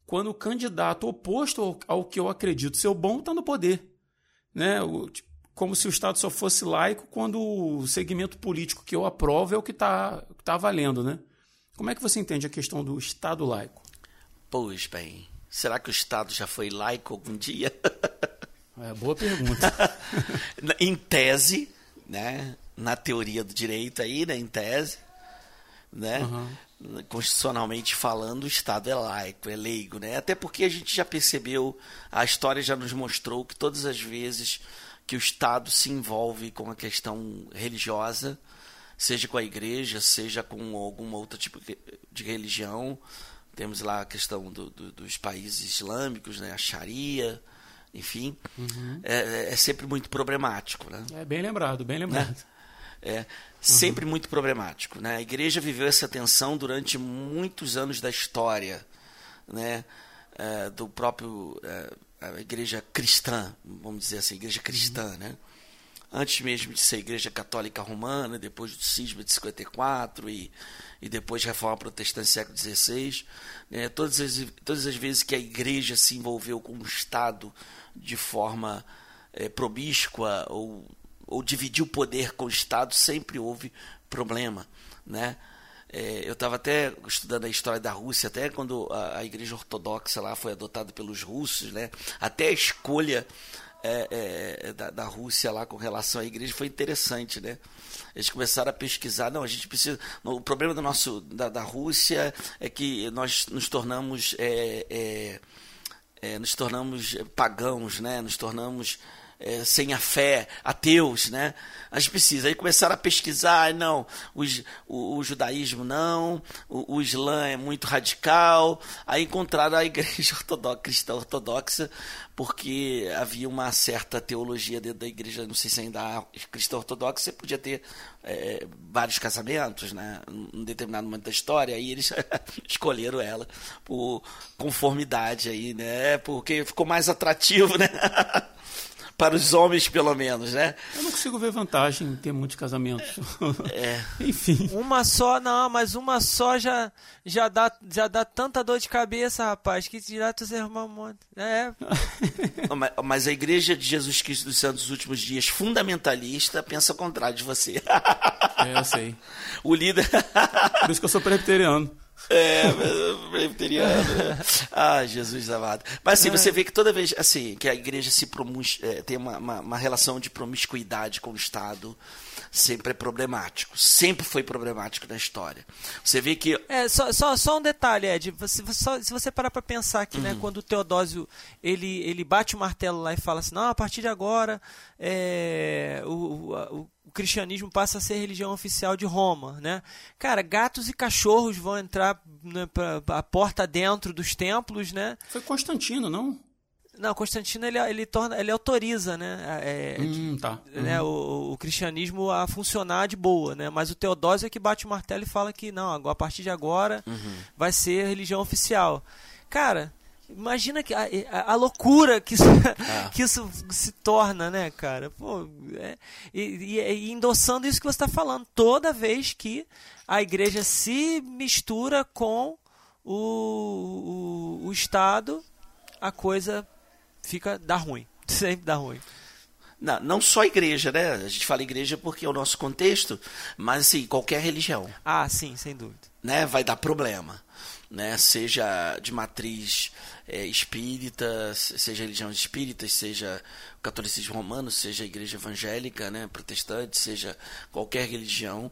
quando o candidato oposto ao, ao que eu acredito ser bom está no poder? Né? O, tipo, como se o Estado só fosse laico quando o segmento político que eu aprovo é o que está tá valendo, né? Como é que você entende a questão do Estado laico? Pois bem, será que o Estado já foi laico algum dia? *laughs* É boa pergunta. *laughs* em tese, né? Na teoria do direito aí, né? Em tese, né? Uhum. constitucionalmente falando, o Estado é laico, é leigo, né? Até porque a gente já percebeu, a história já nos mostrou que todas as vezes que o Estado se envolve com a questão religiosa, seja com a igreja, seja com algum outro tipo de religião, temos lá a questão do, do, dos países islâmicos, né? a Sharia, enfim, uhum. é, é, sempre muito problemático. Né? É bem lembrado, bem lembrado. É, é sempre uhum. muito problemático. Né? A igreja viveu essa tensão durante muitos anos da história né? É, do próprio é, a igreja cristã, vamos dizer assim, igreja cristã, uhum. né? antes mesmo de ser Igreja Católica Romana, depois do cisma de 54 e, e depois Reforma Protestante século XVI, né, todas, as, todas as vezes que a Igreja se envolveu com o Estado de forma é, promíscua ou, ou dividiu o poder com o Estado, sempre houve problema, né? É, eu estava até estudando a história da Rússia, até quando a, a Igreja Ortodoxa lá foi adotada pelos russos, né? Até a escolha é, é, da, da, Rússia lá com relação à igreja foi interessante, né? Eles começaram a pesquisar, não, a gente precisa. O problema do nosso, da, da Rússia é que nós nos tornamos. É, é, é nos tornamos pagãos, né? Nos tornamos é, sem a fé, ateus, né? A gente precisa. Aí começaram a pesquisar, não, o, o, judaísmo não, o, o, Islã é muito radical. Aí encontraram a *laughs* igreja ortodoxa, cristã ortodoxa, porque havia uma certa teologia dentro da igreja, não sei se ainda há cristã ortodoxa, você podia ter é, vários casamentos, né? Em determinado momento da história, aí eles *laughs* escolheram ela por conformidade aí, né? Porque ficou mais atrativo, né? *laughs* para os homens, pelo menos, né? Eu não consigo ver vantagem em ter muitos casamentos. *laughs* É. Enfim. Uma só, não, mas uma só já, já, dá, já dá tanta dor de cabeça, rapaz, que dirá tu ser um monte. É. *laughs* mas a Igreja de Jesus Cristo dos Santos dos Últimos Dias, fundamentalista, pensa ao contrário de você. É, eu sei. *laughs* O líder. Por isso que eu sou presbiteriano. É, presbiteriano. *laughs* ah, Jesus amado. Mas assim, você vê que toda vez assim, que a igreja se promus, é, tem uma, uma, uma, relação de promiscuidade com o Estado, sempre é problemático. Sempre foi problemático na história. Você vê que. É, só, só, só um detalhe, Ed. Você, só, se você parar para pensar que, né, uhum. né, quando o Teodósio ele, ele bate o martelo lá e fala assim: não, a partir de agora é, o, o cristianismo passa a ser religião oficial de Roma, né? Cara, gatos e cachorros vão entrar né, pra, a porta dentro dos templos, né? Foi Constantino, não? Não, Constantino ele, ele torna, ele autoriza, né, é, hum, tá. né uhum. o, o, cristianismo a funcionar de boa, né? Mas o Teodósio é que bate o martelo e fala que não, a partir de agora uhum. vai ser religião oficial. Cara, Imagina que a, a, a, loucura que isso, *laughs* ah. que isso se torna, né, cara? Pô, é, e, e, e, endossando isso que você está falando, toda vez que a igreja se mistura com o, o, o Estado, a coisa fica dá ruim, *laughs* sempre dá ruim. Não, não só a igreja, né? A gente fala igreja porque é o nosso contexto, mas assim, qualquer religião. Ah, sim, sem dúvida. Né? Vai dar problema. Né? Seja de matriz é, espírita, seja religião espírita, seja o catolicismo romano, seja igreja evangélica, né, protestante, seja qualquer religião,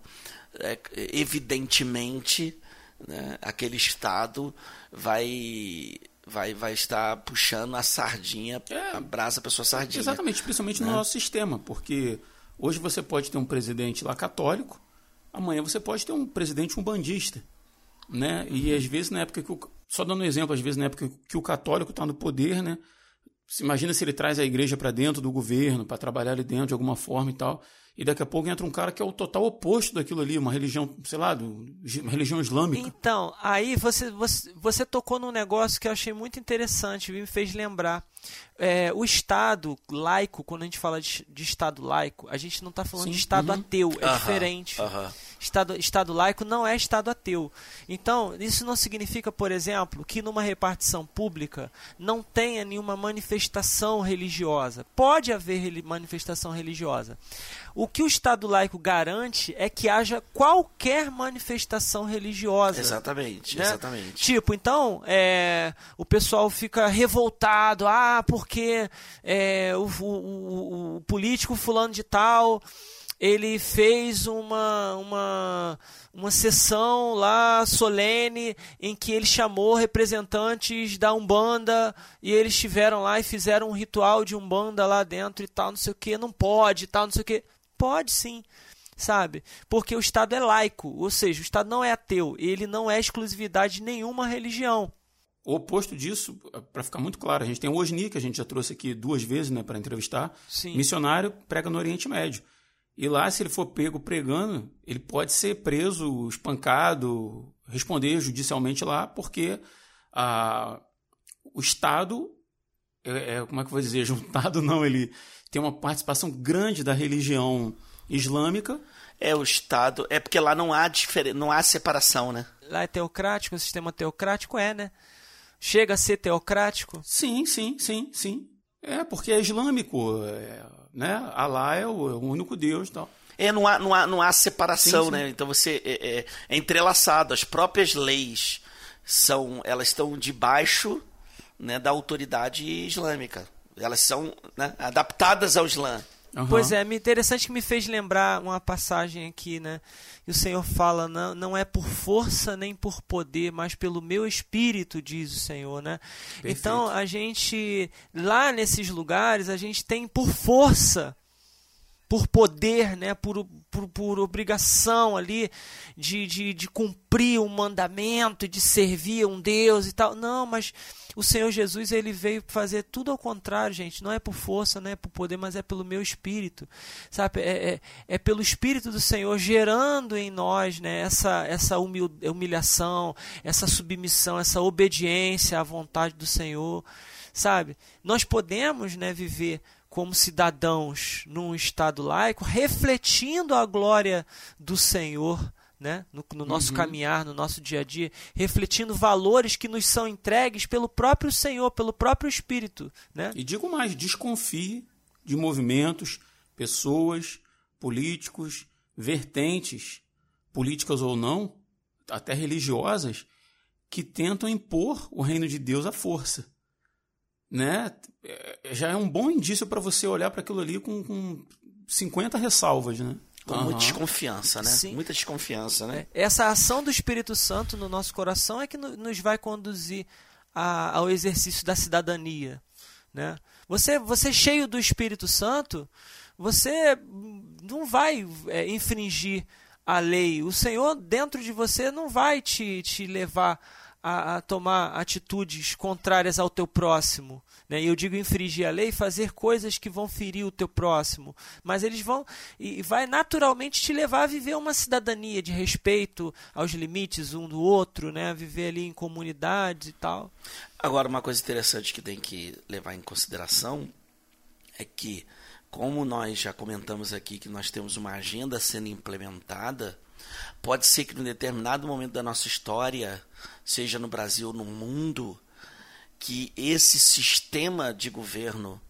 é, evidentemente né, aquele Estado vai vai, vai estar puxando a sardinha, é, a brasa para sua sardinha. Exatamente, principalmente né? no nosso sistema, porque hoje você pode ter um presidente lá católico, amanhã você pode ter um presidente umbandista. Né? E às vezes na época que o, só dando um exemplo, às vezes na época que o católico está no poder, né? Se imagina se ele traz a igreja para dentro do governo, para trabalhar ali dentro de alguma forma e tal. E daqui a pouco entra um cara que é o total oposto daquilo ali, uma religião, sei lá, uma religião islâmica. Então, aí você, você, você tocou num negócio que eu achei muito interessante, me fez lembrar. É, o Estado laico, quando a gente fala de, de Estado laico, a gente não está falando Sim. de Estado uhum. ateu, é diferente. Estado, estado laico não é Estado ateu. Então, isso não significa, por exemplo, que numa repartição pública não tenha nenhuma manifestação religiosa. Pode haver manifestação religiosa. O que o Estado laico garante é que haja qualquer manifestação religiosa. Exatamente, né? exatamente. Tipo, então, é, o pessoal fica revoltado, ah, porque é, o, o, o, o político fulano de tal ele fez uma, uma, uma sessão lá solene em que ele chamou representantes da Umbanda e eles estiveram lá e fizeram um ritual de Umbanda lá dentro e tal, não sei o que, não pode, tal, não sei o que. Pode sim, sabe? Porque o Estado é laico, ou seja, o Estado não é ateu, ele não é exclusividade de nenhuma religião. O oposto disso, para ficar muito claro, a gente tem o Osni, que a gente já trouxe aqui duas vezes né, para entrevistar. Sim. Missionário prega no Oriente Médio. E lá, se ele for pego pregando, ele pode ser preso, espancado, responder judicialmente lá, porque a, o Estado, é, é, como é que eu vou dizer, *laughs* juntado não, ele tem uma participação grande da religião islâmica. É o Estado, é porque lá não há, difer... não há separação, né? Lá é teocrático, o sistema teocrático é, né? Chega a ser teocrático? Sim, sim, sim, sim. É, porque é islâmico, é, né? Alá é o, é o único Deus e tal. É, não há, não há, não há separação, sim, sim. né? Então você é, é, é, entrelaçado. As próprias leis são, elas estão debaixo né, da autoridade islâmica. Elas são né, adaptadas ao Islã. Uhum. Pois é, interessante que me fez lembrar uma passagem aqui, né? E o Senhor fala, não, não é por força nem por poder, mas pelo meu espírito, diz o Senhor, né? Perfeito. Então a gente, lá nesses lugares, a gente tem por força por poder, né, por, por, por obrigação ali de, de, de cumprir um mandamento, de servir um Deus e tal. Não, mas o Senhor Jesus ele veio fazer tudo ao contrário, gente. Não é por força, não é por poder, mas é pelo meu espírito, sabe? É, é, é pelo espírito do Senhor gerando em nós, né, essa essa humil, humilhação, essa submissão, essa obediência à vontade do Senhor, sabe? Nós podemos, né, viver como cidadãos num Estado laico, refletindo a glória do Senhor. Né? no, no nosso uhum. caminhar, no nosso dia a dia, refletindo valores que nos são entregues pelo próprio Senhor, pelo próprio Espírito. Né? E digo mais: desconfie de movimentos, pessoas, políticos, vertentes, políticas ou não, até religiosas, que tentam impor o reino de Deus à força né, é, já é um bom indício para você olhar para aquilo ali com, com 50 ressalvas, né? Com uhum. muita desconfiança, né? Sim. Muita desconfiança, né? É, essa ação do Espírito Santo no nosso coração é que nos vai conduzir a, ao exercício da cidadania, né? Você, você cheio do Espírito Santo, você não vai é, infringir a lei. O Senhor dentro de você não vai te, te levar a, a tomar atitudes contrárias ao teu próximo. Né? Eu digo infringir a lei, fazer coisas que vão ferir o teu próximo. Mas eles vão e vai naturalmente te levar a viver uma cidadania de respeito aos limites um do outro, né? viver ali em comunidade e tal. Agora, uma coisa interessante que tem que levar em consideração é que, como nós já comentamos aqui, que nós temos uma agenda sendo implementada, pode ser que em determinado momento da nossa história seja no Brasil ou no mundo, que esse sistema de governo,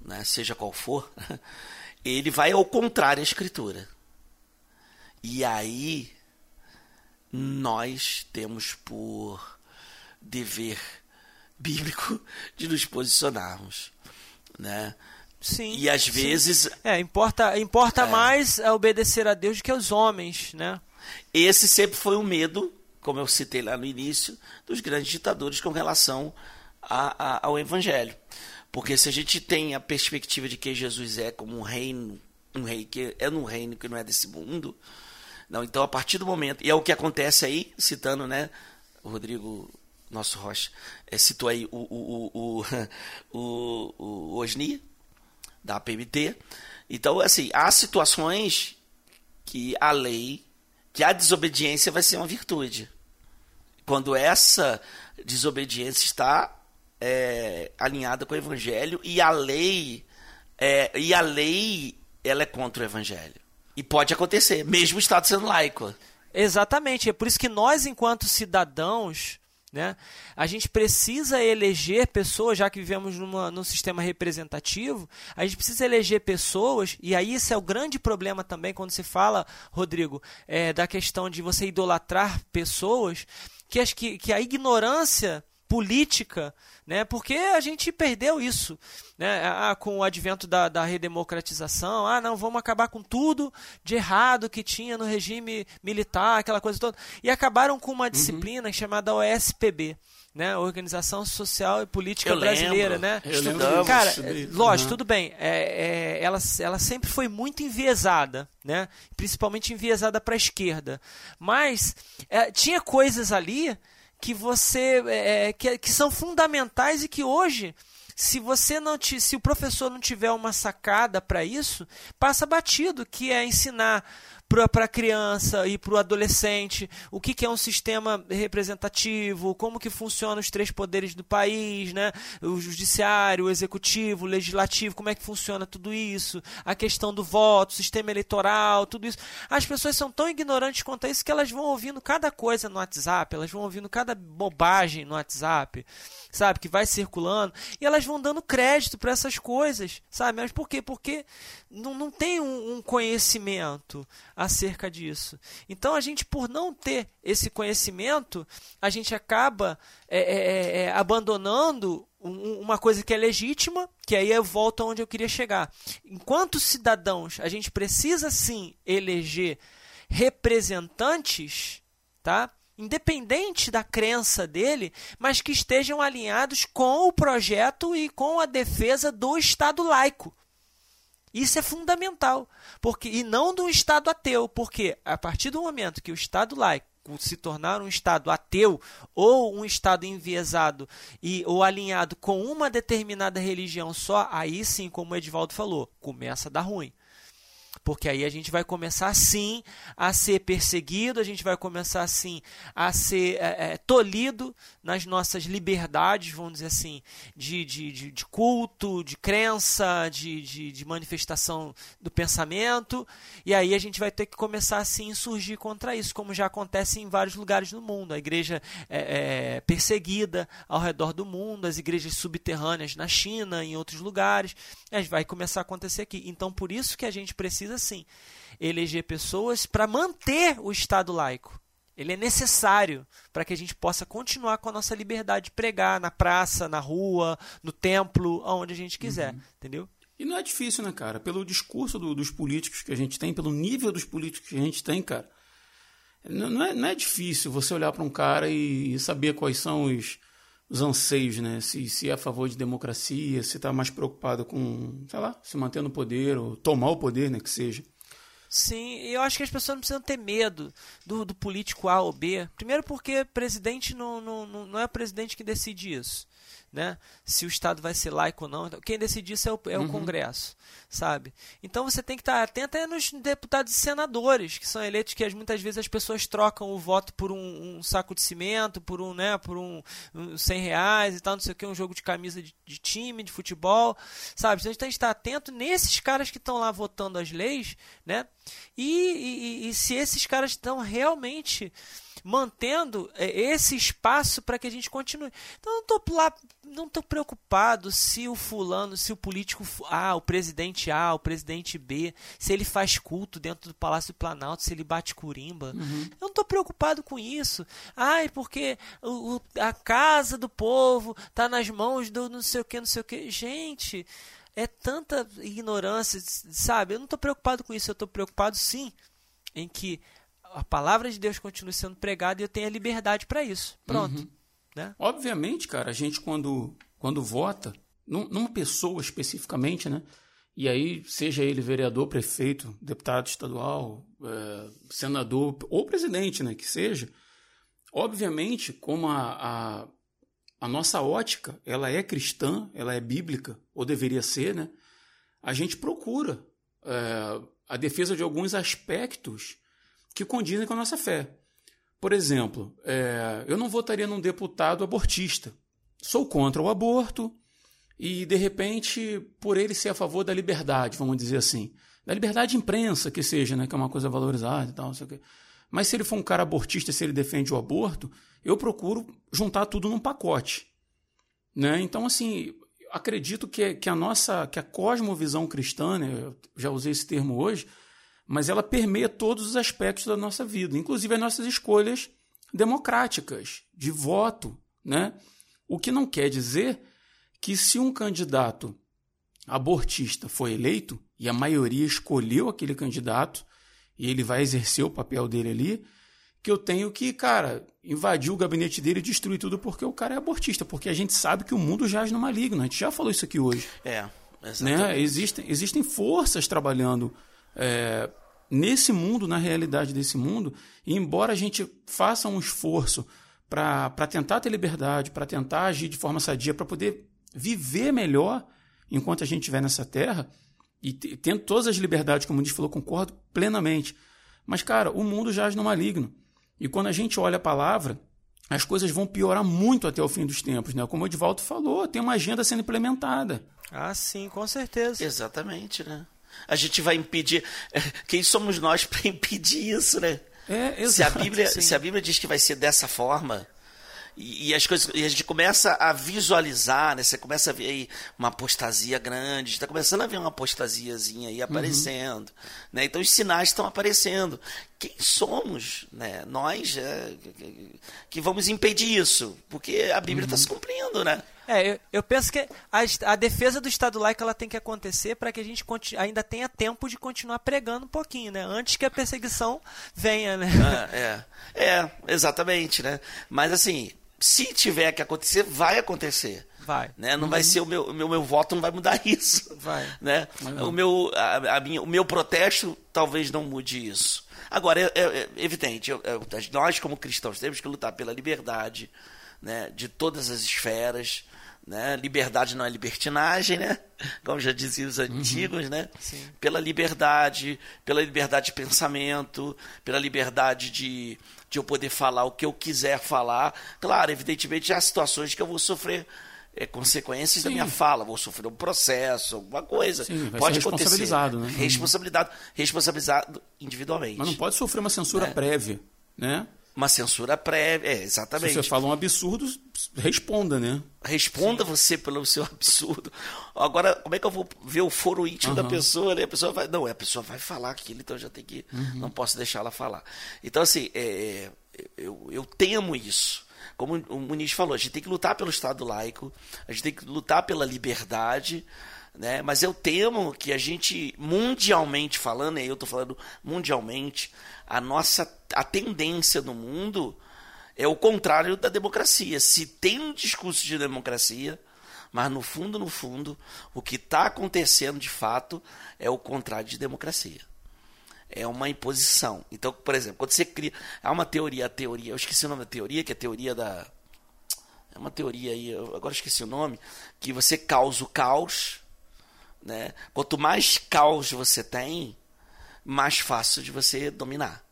né, seja qual for, *laughs* ele vai ao contrário à escritura. E aí nós temos por dever bíblico *laughs* de nos posicionarmos, né? Sim. E às vezes sim. é importa importa é. mais obedecer a Deus do que aos homens, né? Esse sempre foi o medo como eu citei lá no início, dos grandes ditadores com relação a, a, ao Evangelho. Porque se a gente tem a perspectiva de que Jesus é como um reino, um rei que é no reino que não é desse mundo, não, então a partir do momento, e é o que acontece aí, citando, né, o Rodrigo, nosso Rocha, é, citou aí o, o, o, o, *laughs* o Osni, da PMT. Então, assim, há situações que a lei que a desobediência vai ser uma virtude. Quando essa desobediência está é, alinhada com o evangelho e a lei é, e a lei ela é contra o evangelho. E pode acontecer, mesmo o Estado sendo laico. Exatamente, é por isso que nós, enquanto cidadãos, né? A gente precisa eleger pessoas, já que vivemos numa, num sistema representativo, a gente precisa eleger pessoas, e aí esse é o grande problema também quando se fala, Rodrigo, é, da questão de você idolatrar pessoas, que, que, que a ignorância política, né? Porque a gente perdeu isso, né? Ah, com o advento da, da redemocratização, ah, não, vamos acabar com tudo de errado que tinha no regime militar, aquela coisa toda, e acabaram com uma uhum. disciplina uhum. chamada OSPB, né? Organização Social e Política eu Brasileira, lembro. né? Estudamos, Cara, lógico, uhum. tudo bem. É, é, ela, ela sempre foi muito enviesada, né? Principalmente enviesada para a esquerda. Mas é, tinha coisas ali que você é, que, que são fundamentais e que hoje se você não te, se o professor não tiver uma sacada para isso, passa batido, que é ensinar para a criança e para o adolescente o que, que é um sistema representativo, como que funcionam os três poderes do país, né? o judiciário, o executivo, o legislativo, como é que funciona tudo isso, a questão do voto, sistema eleitoral, tudo isso. As pessoas são tão ignorantes quanto a isso que elas vão ouvindo cada coisa no WhatsApp, elas vão ouvindo cada bobagem no WhatsApp, sabe, que vai circulando, e elas vão dando crédito para essas coisas, sabe? Mas por quê? Porque não, não tem um, um conhecimento acerca disso. Então a gente, por não ter esse conhecimento, a gente acaba é, é, é, é abandonando um, uma coisa que é legítima, que aí eu volto aonde eu queria chegar. Enquanto cidadãos, a gente precisa sim eleger representantes, tá? Independente da crença dele, mas que estejam alinhados com o projeto e com a defesa do Estado laico. Isso é fundamental, porque e não do Estado ateu, porque a partir do momento que o Estado laico se tornar um Estado ateu ou um Estado enviesado e ou alinhado com uma determinada religião só, aí sim, como o Edvaldo falou, começa a dar ruim. Porque aí a gente vai começar sim a ser perseguido, a gente vai começar sim a ser é, é, tolhido nas nossas liberdades, vamos dizer assim, de, de, de, de culto, de crença, de, de, de, manifestação do pensamento. E aí a gente vai ter que começar a surgir contra isso, como já acontece em vários lugares do mundo. A igreja é, é perseguida ao redor do mundo, as igrejas subterrâneas na China, em outros lugares. Vai começar a acontecer aqui. Então, por isso que a gente precisa precisa sim eleger pessoas para manter o Estado laico. Ele é necessário para que a gente possa continuar com a nossa liberdade de pregar na praça, na rua, no templo, aonde a gente quiser, uhum. entendeu? E não é difícil, né, cara? Pelo discurso do, dos políticos que a gente tem, pelo nível dos políticos que a gente tem, cara. Não, não, é, não é difícil você olhar para um cara e, saber quais são os, os anseios, né? Se, se é a favor de democracia, se está mais preocupado com, sei lá, se manter no poder ou tomar o poder, né? Que seja. Sim, eu acho que as pessoas não precisam ter medo do, do político A ou B. Primeiro porque presidente não, não, não é o presidente que decide isso né? Se o Estado vai ser laico ou não. Então, quem decide isso é o, é o uhum. Congresso, sabe? Então você tem que estar atento até nos deputados e senadores, que são eleitos que muitas vezes as pessoas trocam o voto por um, um saco de cimento, por um, né, por um, um 100 reais e tal, não sei o que, um jogo de camisa de, de time, de futebol, sabe? Então a gente tem que estar atento nesses caras que estão lá votando as leis, né? E, e, e se esses caras estão realmente mantendo é, esse espaço para que a gente continue. Então, não estou lá, não estou preocupado se o fulano, se o político A, o presidente A, o presidente B, se ele faz culto dentro do Palácio do Planalto, se ele bate curimba. Uhum. Eu não estou preocupado com isso. Ai, porque o, a casa do povo está nas mãos do não sei o que, não sei o que. Gente, é tanta ignorância, sabe? Eu não estou preocupado com isso. Eu estou preocupado sim em que a palavra de Deus continue sendo pregada e eu tenho a liberdade para isso. Pronto. Uhum. Né? Obviamente, cara, a gente quando, quando vota, num, numa pessoa especificamente, né? E aí, seja ele vereador, prefeito, deputado estadual, é, senador ou presidente, né? Que seja, obviamente, como a, a, a nossa ótica ela é cristã, ela é bíblica, ou deveria ser, né? A gente procura é, a defesa de alguns aspectos que condizem com a nossa fé. Por exemplo, é, eu não votaria num deputado abortista. Sou contra o aborto e, de repente, por ele ser a favor da liberdade, vamos dizer assim. Da liberdade de imprensa, que seja, né, que é uma coisa valorizada e tal, não sei o quê. Mas se ele for um cara abortista, se ele defende o aborto, eu procuro juntar tudo num pacote. Né? Então, assim, acredito que, que a nossa, que a cosmovisão cristã, né, eu já usei esse termo hoje, mas ela permeia todos os aspectos da nossa vida, inclusive as nossas escolhas democráticas, de voto, né? O que não quer dizer que se um candidato abortista foi eleito e a maioria escolheu aquele candidato e ele vai exercer o papel dele ali, que eu tenho que, cara, invadir o gabinete dele e destruir tudo porque o cara é abortista, porque a gente sabe que o mundo jaz no maligno. A gente já falou isso aqui hoje. É, Né? exatamente. Existem, existem forças trabalhando é, nesse mundo, na realidade desse mundo, embora a gente faça um esforço para tentar ter liberdade, para tentar agir de forma sadia, para poder viver melhor enquanto a gente estiver nessa terra, e te- tendo todas as liberdades, como a gente falou, concordo plenamente. Mas, cara, o mundo jaz no maligno. E quando a gente olha a palavra, as coisas vão piorar muito até o fim dos tempos. Né? Como o Edvaldo falou, tem uma agenda sendo implementada. Ah, sim, com certeza. Exatamente, né? A gente vai impedir. *laughs* Quem somos nós para impedir isso, né? É, Se a. Bíblia, sim. se a Bíblia diz que vai ser dessa forma, e, e as coisas, e a gente começa a visualizar, né? Você começa a ver aí uma apostasia grande, está começando a ver uma apostasiazinha aí aparecendo, né? Então os sinais estão aparecendo. Quem somos, né? Nós é, que- que vamos impedir isso, porque a Bíblia está se cumprindo, né? É, eu, eu penso que a, a defesa do Estado laico ela tem que acontecer para que a gente ainda tenha tempo de continuar pregando um pouquinho, né? Antes que a perseguição venha, né? Ah, é, é, exatamente, né? Mas assim, se tiver que acontecer, vai acontecer. Vai. Né? Não vai ser o meu, o meu, meu voto não vai mudar *laughs* isso. Vai. Né? Não. O, meu, a, a minha, o meu protesto talvez não mude isso. Agora, é, é- é evidente, eu- eu- nós como cristãos temos que lutar pela liberdade né, de todas as esferas. Né? Liberdade não é libertinagem, né? Como já diziam os antigos, né? Sim. Pela liberdade, pela liberdade de pensamento, pela liberdade de, de eu poder falar o que eu quiser falar. Claro, evidentemente, há situações que eu vou sofrer é, consequências da Sim. minha fala, vou sofrer um processo, alguma coisa. Sim, pode ser acontecer. responsabilizado, né? Responsabilidade, responsabilizado individualmente. Mas não pode sofrer uma censura É. prévia, né? Uma censura prévia, é, Se exatamente. você fala um absurdo, responda, né? Responda você pelo seu *laughs* absurdo. Agora, como é que eu vou ver o foro íntimo da Aham. pessoa? Né? A pessoa vai. Não, a pessoa vai falar aquilo, então eu já tenho que. Não posso deixar ela falar. Então, assim, é, eu, eu temo isso. Como o Muniz falou, a gente tem que lutar pelo Estado laico, a gente tem que lutar pela liberdade. Né? Mas eu temo que a gente, mundialmente falando, e eu estou falando mundialmente, a nossa a tendência no mundo é o contrário da democracia. Se tem um discurso de democracia, mas no fundo, no fundo, o que está acontecendo de fato é o contrário de democracia. É uma imposição. Então, por exemplo, quando você cria. Há uma teoria, a teoria, eu esqueci o nome da teoria, que é a teoria da. É uma teoria aí, eu agora esqueci o nome, que você causa o caos. Né? Quanto mais caos você tem, mais fácil de você dominar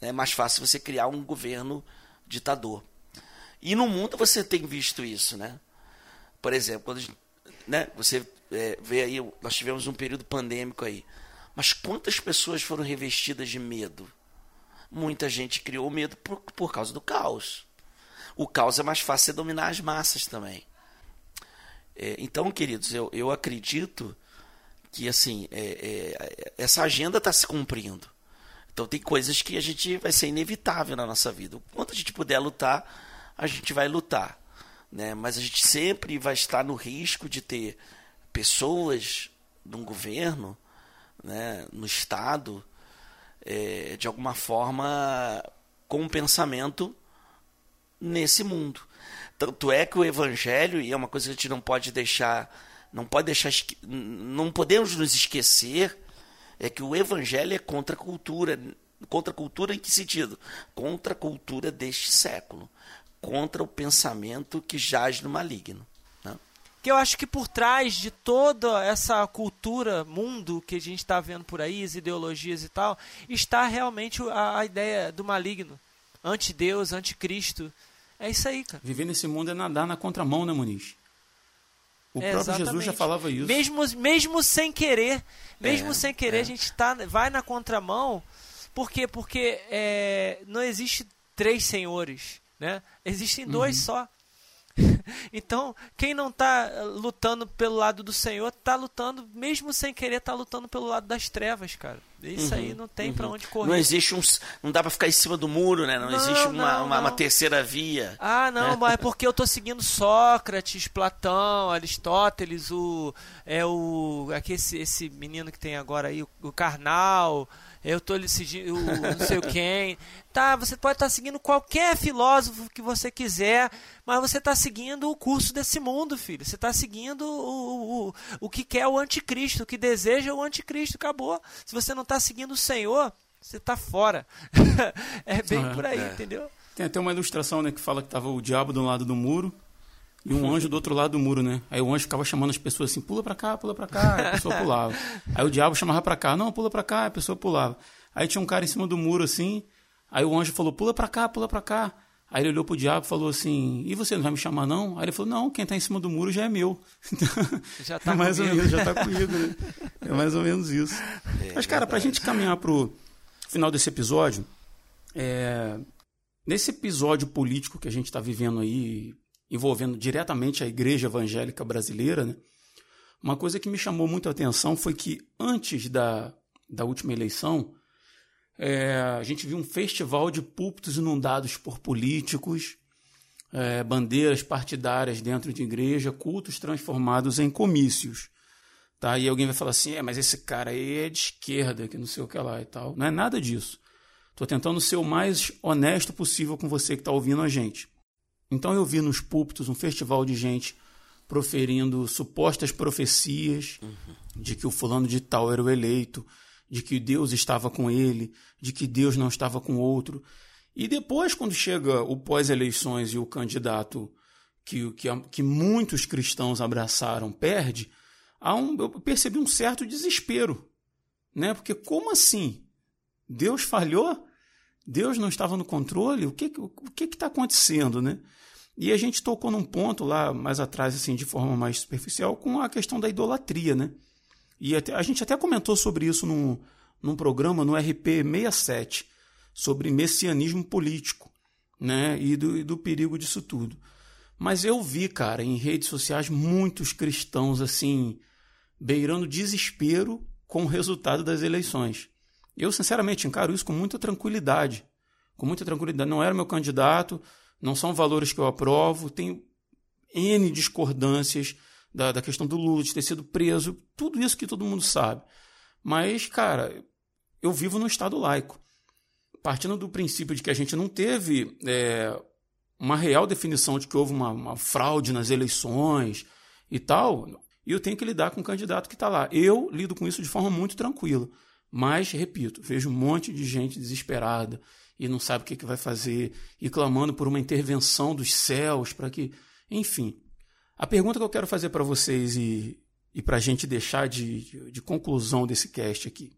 é mais fácil você criar um governo ditador. E no mundo você tem visto isso, né? Por exemplo, quando né, você é, vê aí, nós tivemos um período pandêmico aí. Mas quantas pessoas foram revestidas de medo? Muita gente criou medo por, por causa do caos. O caos é mais fácil de dominar as massas também. É, então, queridos, eu, eu acredito que assim é, é, essa agenda está se cumprindo. Então tem coisas que a gente vai ser inevitável na nossa vida. Quanto a gente puder lutar, a gente vai lutar. Né? Mas a gente sempre vai estar no risco de ter pessoas num governo, né, no Estado, é, de alguma forma com pensamento nesse mundo. Tanto é que o Evangelho, e é uma coisa que a gente não pode deixar, não pode deixar, não podemos nos esquecer, é que o Evangelho é contra a cultura. Contra a cultura em que sentido? Contra a cultura deste século. Contra o pensamento que jaz no maligno. né? Que eu acho que por trás de toda essa cultura, mundo que a gente está vendo por aí, as ideologias e tal, está realmente a, a ideia do maligno. Anti-Deus, anticristo. É isso aí, cara. Viver nesse mundo é nadar na contramão, né, Muniz? O É, próprio Jesus exatamente. já falava isso. Mesmo, mesmo sem querer, mesmo É, sem querer, é. a gente tá, vai na contramão. Por quê? Porque é, não existe três senhores, né? Existem dois Uhum. só. Então, quem não está eh, lutando pelo lado do Senhor, está lutando, mesmo sem querer, está lutando pelo lado das trevas, cara. Isso uhum, aí não tem uhum. para onde correr. Não existe um. Não dá para ficar em cima do muro, né? Não, não existe uma, não, uma, não. uma, terceira via. Ah, não, né? mas é porque eu tô seguindo Sócrates, Platão, Aristóteles, o. É o. Aqui esse, esse menino que tem agora aí, o, o Karnal eu tô seguindo não sei quem. Tá, você pode estar tá seguindo qualquer filósofo que você quiser, mas você está seguindo o curso desse mundo, filho. Você está seguindo o, o, o que quer o anticristo, o que deseja o anticristo, acabou. Se você não está seguindo o Senhor, você está fora. *laughs* é bem é, por aí, é. entendeu? Tem até uma ilustração né, que fala que estava o diabo do lado do muro e um anjo do outro lado do muro, né? Aí o anjo ficava chamando as pessoas assim, pula pra cá, pula pra cá, a pessoa pulava. Aí o diabo chamava pra cá, não, pula pra cá, a pessoa pulava. Aí tinha um cara em cima do muro assim, aí o anjo falou, pula pra cá, pula pra cá. Aí ele olhou pro diabo e falou assim, e você não vai me chamar não? Aí ele falou, não, quem tá em cima do muro já é meu. *laughs* Já tá é mais comigo. ou menos, já tá comigo, né? É mais ou menos isso. É, Mas, cara, verdade. pra gente caminhar pro final desse episódio, é... nesse episódio político que a gente tá vivendo aí, envolvendo diretamente a igreja evangélica brasileira, né? uma coisa que me chamou muito a atenção foi que antes da, da última eleição, é, a gente viu um festival de púlpitos inundados por políticos, é, bandeiras partidárias dentro de igreja, cultos transformados em comícios. Tá? E alguém vai falar assim, é, mas esse cara aí é de esquerda, que não sei o que lá e tal. Não é nada disso. Estou tentando ser o mais honesto possível com você que está ouvindo a gente. Então eu vi nos púlpitos um festival de gente proferindo supostas profecias uhum. de que o fulano de tal era o eleito, de que Deus estava com ele, de que Deus não estava com outro. E depois, quando chega o pós-eleições e o candidato que, que, que muitos cristãos abraçaram perde, há um, eu percebi um certo desespero. Né? Porque como assim? Deus falhou? Deus não estava no controle? O que o que está acontecendo, né? E a gente tocou num ponto lá mais atrás, assim, de forma mais superficial, com a questão da idolatria, né? E até, a gente até comentou sobre isso num, num programa no RP 67, sobre messianismo político, né? E do, e do perigo disso tudo. Mas eu vi, cara, em redes sociais muitos cristãos, assim, beirando desespero com o resultado das eleições. Eu, sinceramente, encaro isso com muita tranquilidade. Com muita tranquilidade. Não era meu candidato, não são valores que eu aprovo, tenho N discordâncias da, da questão do Lula, de ter sido preso, tudo isso que todo mundo sabe. Mas, cara, eu vivo num Estado laico. Partindo do princípio de que a gente não teve é, uma real definição de que houve uma, uma fraude nas eleições e tal, e eu tenho que lidar com o candidato que está lá. Eu lido com isso de forma muito tranquila. Mas, repito, vejo um monte de gente desesperada, e não sabe o que, que vai fazer, e clamando por uma intervenção dos céus para que. Enfim. A pergunta que eu quero fazer para vocês e, e para a gente deixar de, de, conclusão desse cast aqui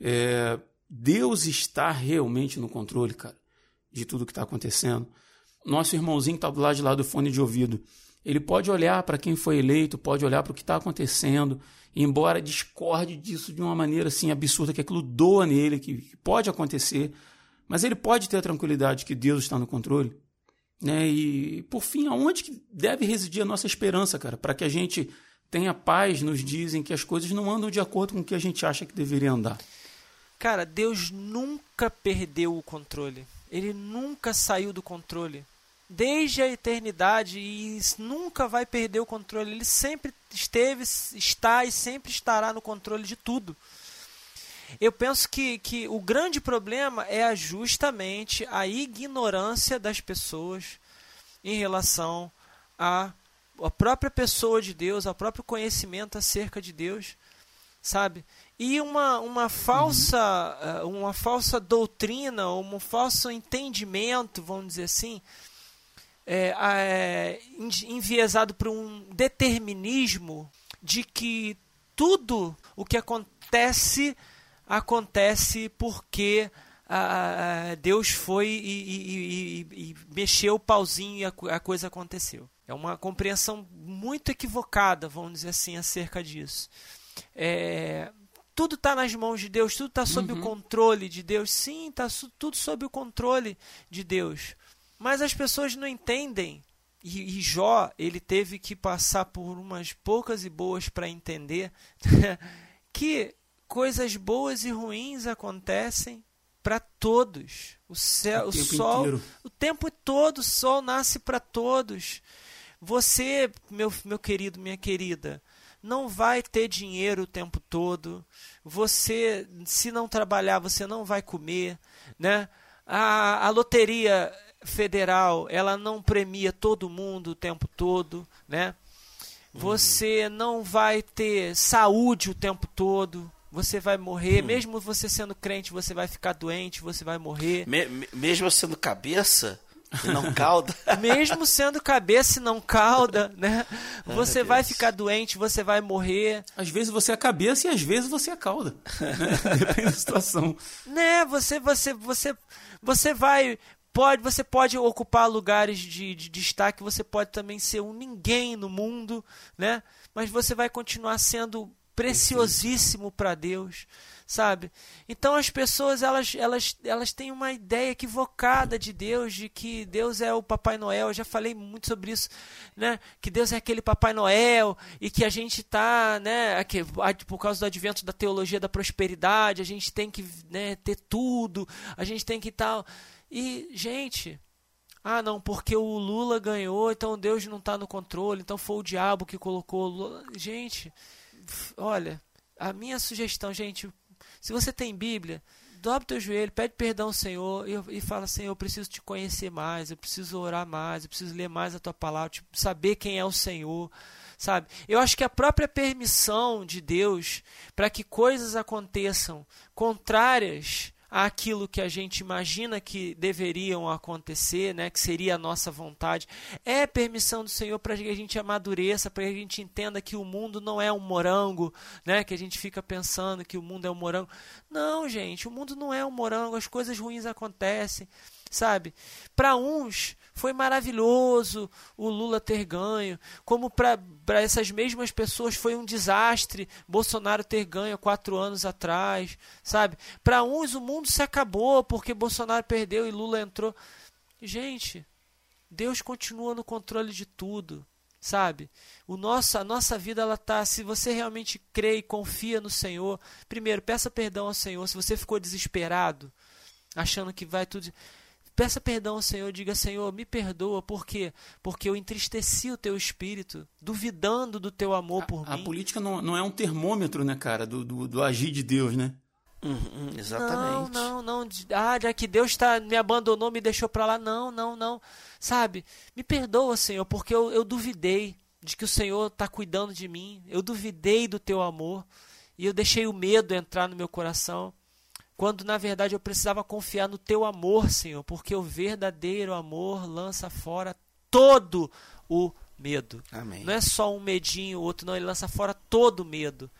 é: Deus está realmente no controle, cara, de tudo que está acontecendo? Nosso irmãozinho que está do lado de lá do fone de ouvido, ele pode olhar para quem foi eleito, pode olhar para o que está acontecendo, embora discorde disso de uma maneira assim absurda, que aquilo doa nele, que pode acontecer. Mas ele pode ter a tranquilidade que Deus está no controle. Né? E, por fim, aonde que deve residir a nossa esperança, cara? Para que a gente tenha paz, nos dizem que as coisas não andam de acordo com o que a gente acha que deveria andar. Cara, Deus nunca perdeu o controle. Ele nunca saiu do controle. Desde a eternidade e nunca vai perder o controle. Ele sempre esteve, está e sempre estará no controle de tudo. Eu penso que, que o grande problema é justamente a ignorância das pessoas em relação à, à própria pessoa de Deus, ao próprio conhecimento acerca de Deus, sabe? E uma, uma, falsa, uhum. uma falsa doutrina, um falso entendimento, vamos dizer assim, é, é, enviesado por um determinismo de que tudo o que acontece acontece porque ah, Deus foi e, e, e, e, mexeu o pauzinho e a, a, coisa aconteceu. É uma compreensão muito equivocada, vamos dizer assim, acerca disso. É, tudo está nas mãos de Deus, tudo está sob uhum. o controle de Deus. Sim, está tudo sob o controle de Deus. Mas as pessoas não entendem e, e Jó, ele teve que passar por umas poucas e boas para entender *laughs* que coisas boas e ruins acontecem para todos. O céu, o, o sol, inteiro. o tempo todo, o sol nasce para todos. Você, meu, meu querido, minha querida, não vai ter dinheiro o tempo todo. Você, se não trabalhar, você não vai comer, né? A, a loteria federal, ela não premia todo mundo o tempo todo, né? Você uhum. não vai ter saúde o tempo todo. Você vai morrer, hum. mesmo você sendo crente, você vai ficar doente, você vai morrer. Me, *laughs* mesmo sendo cabeça, e não cauda. Mesmo sendo cabeça e não cauda, né? Você vai ficar doente, você vai morrer. Às vezes você é a cabeça e às vezes você é a cauda. Né? *laughs* Depende da situação. Né? Você, você, você, você vai pode, você pode ocupar lugares de, de destaque, você pode também ser um ninguém no mundo, né? Mas você vai continuar sendo preciosíssimo para Deus, sabe? Então as pessoas elas, elas, elas têm uma ideia equivocada de Deus, de que Deus é o Papai Noel. Eu já falei muito sobre isso, né? Que Deus é aquele Papai Noel e que a gente tá, né? Aqui, por causa do advento da teologia da prosperidade, a gente tem que né, ter tudo, a gente tem que tal. E gente, ah, não, porque o Lula ganhou, então Deus não está no controle, então foi o diabo que colocou o Lula. Gente, olha, a minha sugestão, gente, se você tem Bíblia, dobra o teu joelho, pede perdão ao Senhor e, e fala, Senhor, eu preciso te conhecer mais, eu preciso orar mais, eu preciso ler mais a tua palavra, tipo, saber quem é o Senhor, sabe? Eu acho que a própria permissão de Deus para que coisas aconteçam contrárias àquilo que a gente imagina que deveriam acontecer, né, que seria a nossa vontade. É permissão do Senhor para que a gente amadureça, para que a gente entenda que o mundo não é um morango, né, que a gente fica pensando que o mundo é um morango. Não, gente, o mundo não é um morango, as coisas ruins acontecem, sabe? Para uns foi maravilhoso o Lula ter ganho, como para essas mesmas pessoas foi um desastre Bolsonaro ter ganho quatro anos atrás, sabe? Para uns o mundo se acabou porque Bolsonaro perdeu e Lula entrou. Gente, Deus continua no controle de tudo, sabe? O nosso, a nossa vida ela tá, se você realmente crê e confia no Senhor, primeiro peça perdão ao Senhor. Se você ficou desesperado, achando que vai tudo Peça perdão ao Senhor, diga: Senhor, me perdoa, por quê? Porque eu entristeci o teu espírito, duvidando do teu amor a, por a mim. A política não, não é um termômetro, né, cara, do, do, do agir de Deus, né? Uhum, exatamente. Não, não, não. Ah, já que Deus tá, me abandonou, me deixou para lá. Não, não, não. Sabe? Me perdoa, Senhor, porque eu, eu duvidei de que o Senhor está cuidando de mim. Eu duvidei do teu amor. E eu deixei o medo entrar no meu coração quando na verdade eu precisava confiar no teu amor, Senhor, porque o verdadeiro amor lança fora todo o medo. Amém. Não é só um medinho, outro, não, ele lança fora todo o medo,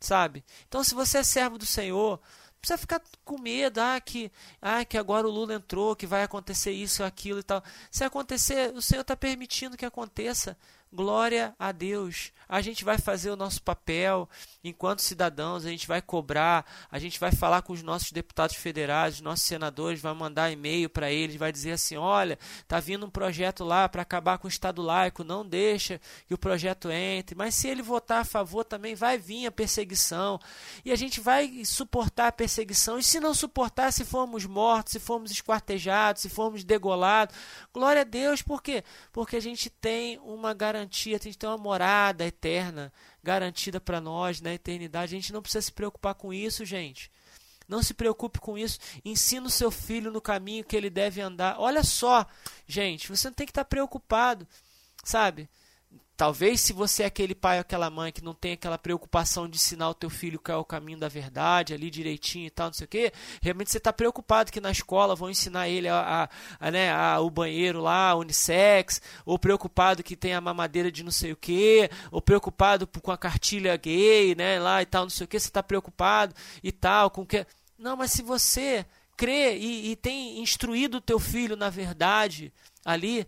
sabe? Então, se você é servo do Senhor, precisa ficar com medo, ah, que, ah, que agora o Lula entrou, que vai acontecer isso, aquilo e tal. Se acontecer, o Senhor está permitindo que aconteça. Glória a Deus. A gente vai fazer o nosso papel enquanto cidadãos, a gente vai cobrar, a gente vai falar com os nossos deputados federais, os nossos senadores, vai mandar e-mail para eles, vai dizer assim: olha, tá vindo um projeto lá para acabar com o Estado laico, não deixa que o projeto entre. Mas se ele votar a favor, também vai vir a perseguição. E a gente vai suportar a perseguição. E se não suportar, se formos mortos, se formos esquartejados, se formos degolados, glória a Deus, por quê? Porque a gente tem uma garantia garantia, a gente tem uma morada eterna garantida para nós na eternidade. A gente não precisa se preocupar com isso, gente. Não se preocupe com isso. Ensina o seu filho no caminho que ele deve andar. Olha só, gente, você não tem que estar preocupado, sabe? Talvez se você é aquele pai ou aquela mãe que não tem aquela preocupação de ensinar o teu filho qual é o caminho da verdade ali direitinho e tal, não sei o que, realmente você está preocupado que na escola vão ensinar ele a, a, a né, a, o banheiro lá, unissex, ou preocupado que tem a mamadeira de não sei o que, ou preocupado com a cartilha gay, né, lá e tal, não sei o que, você está preocupado e tal, com que... Não, mas se você crê e, e tem instruído o teu filho na verdade ali,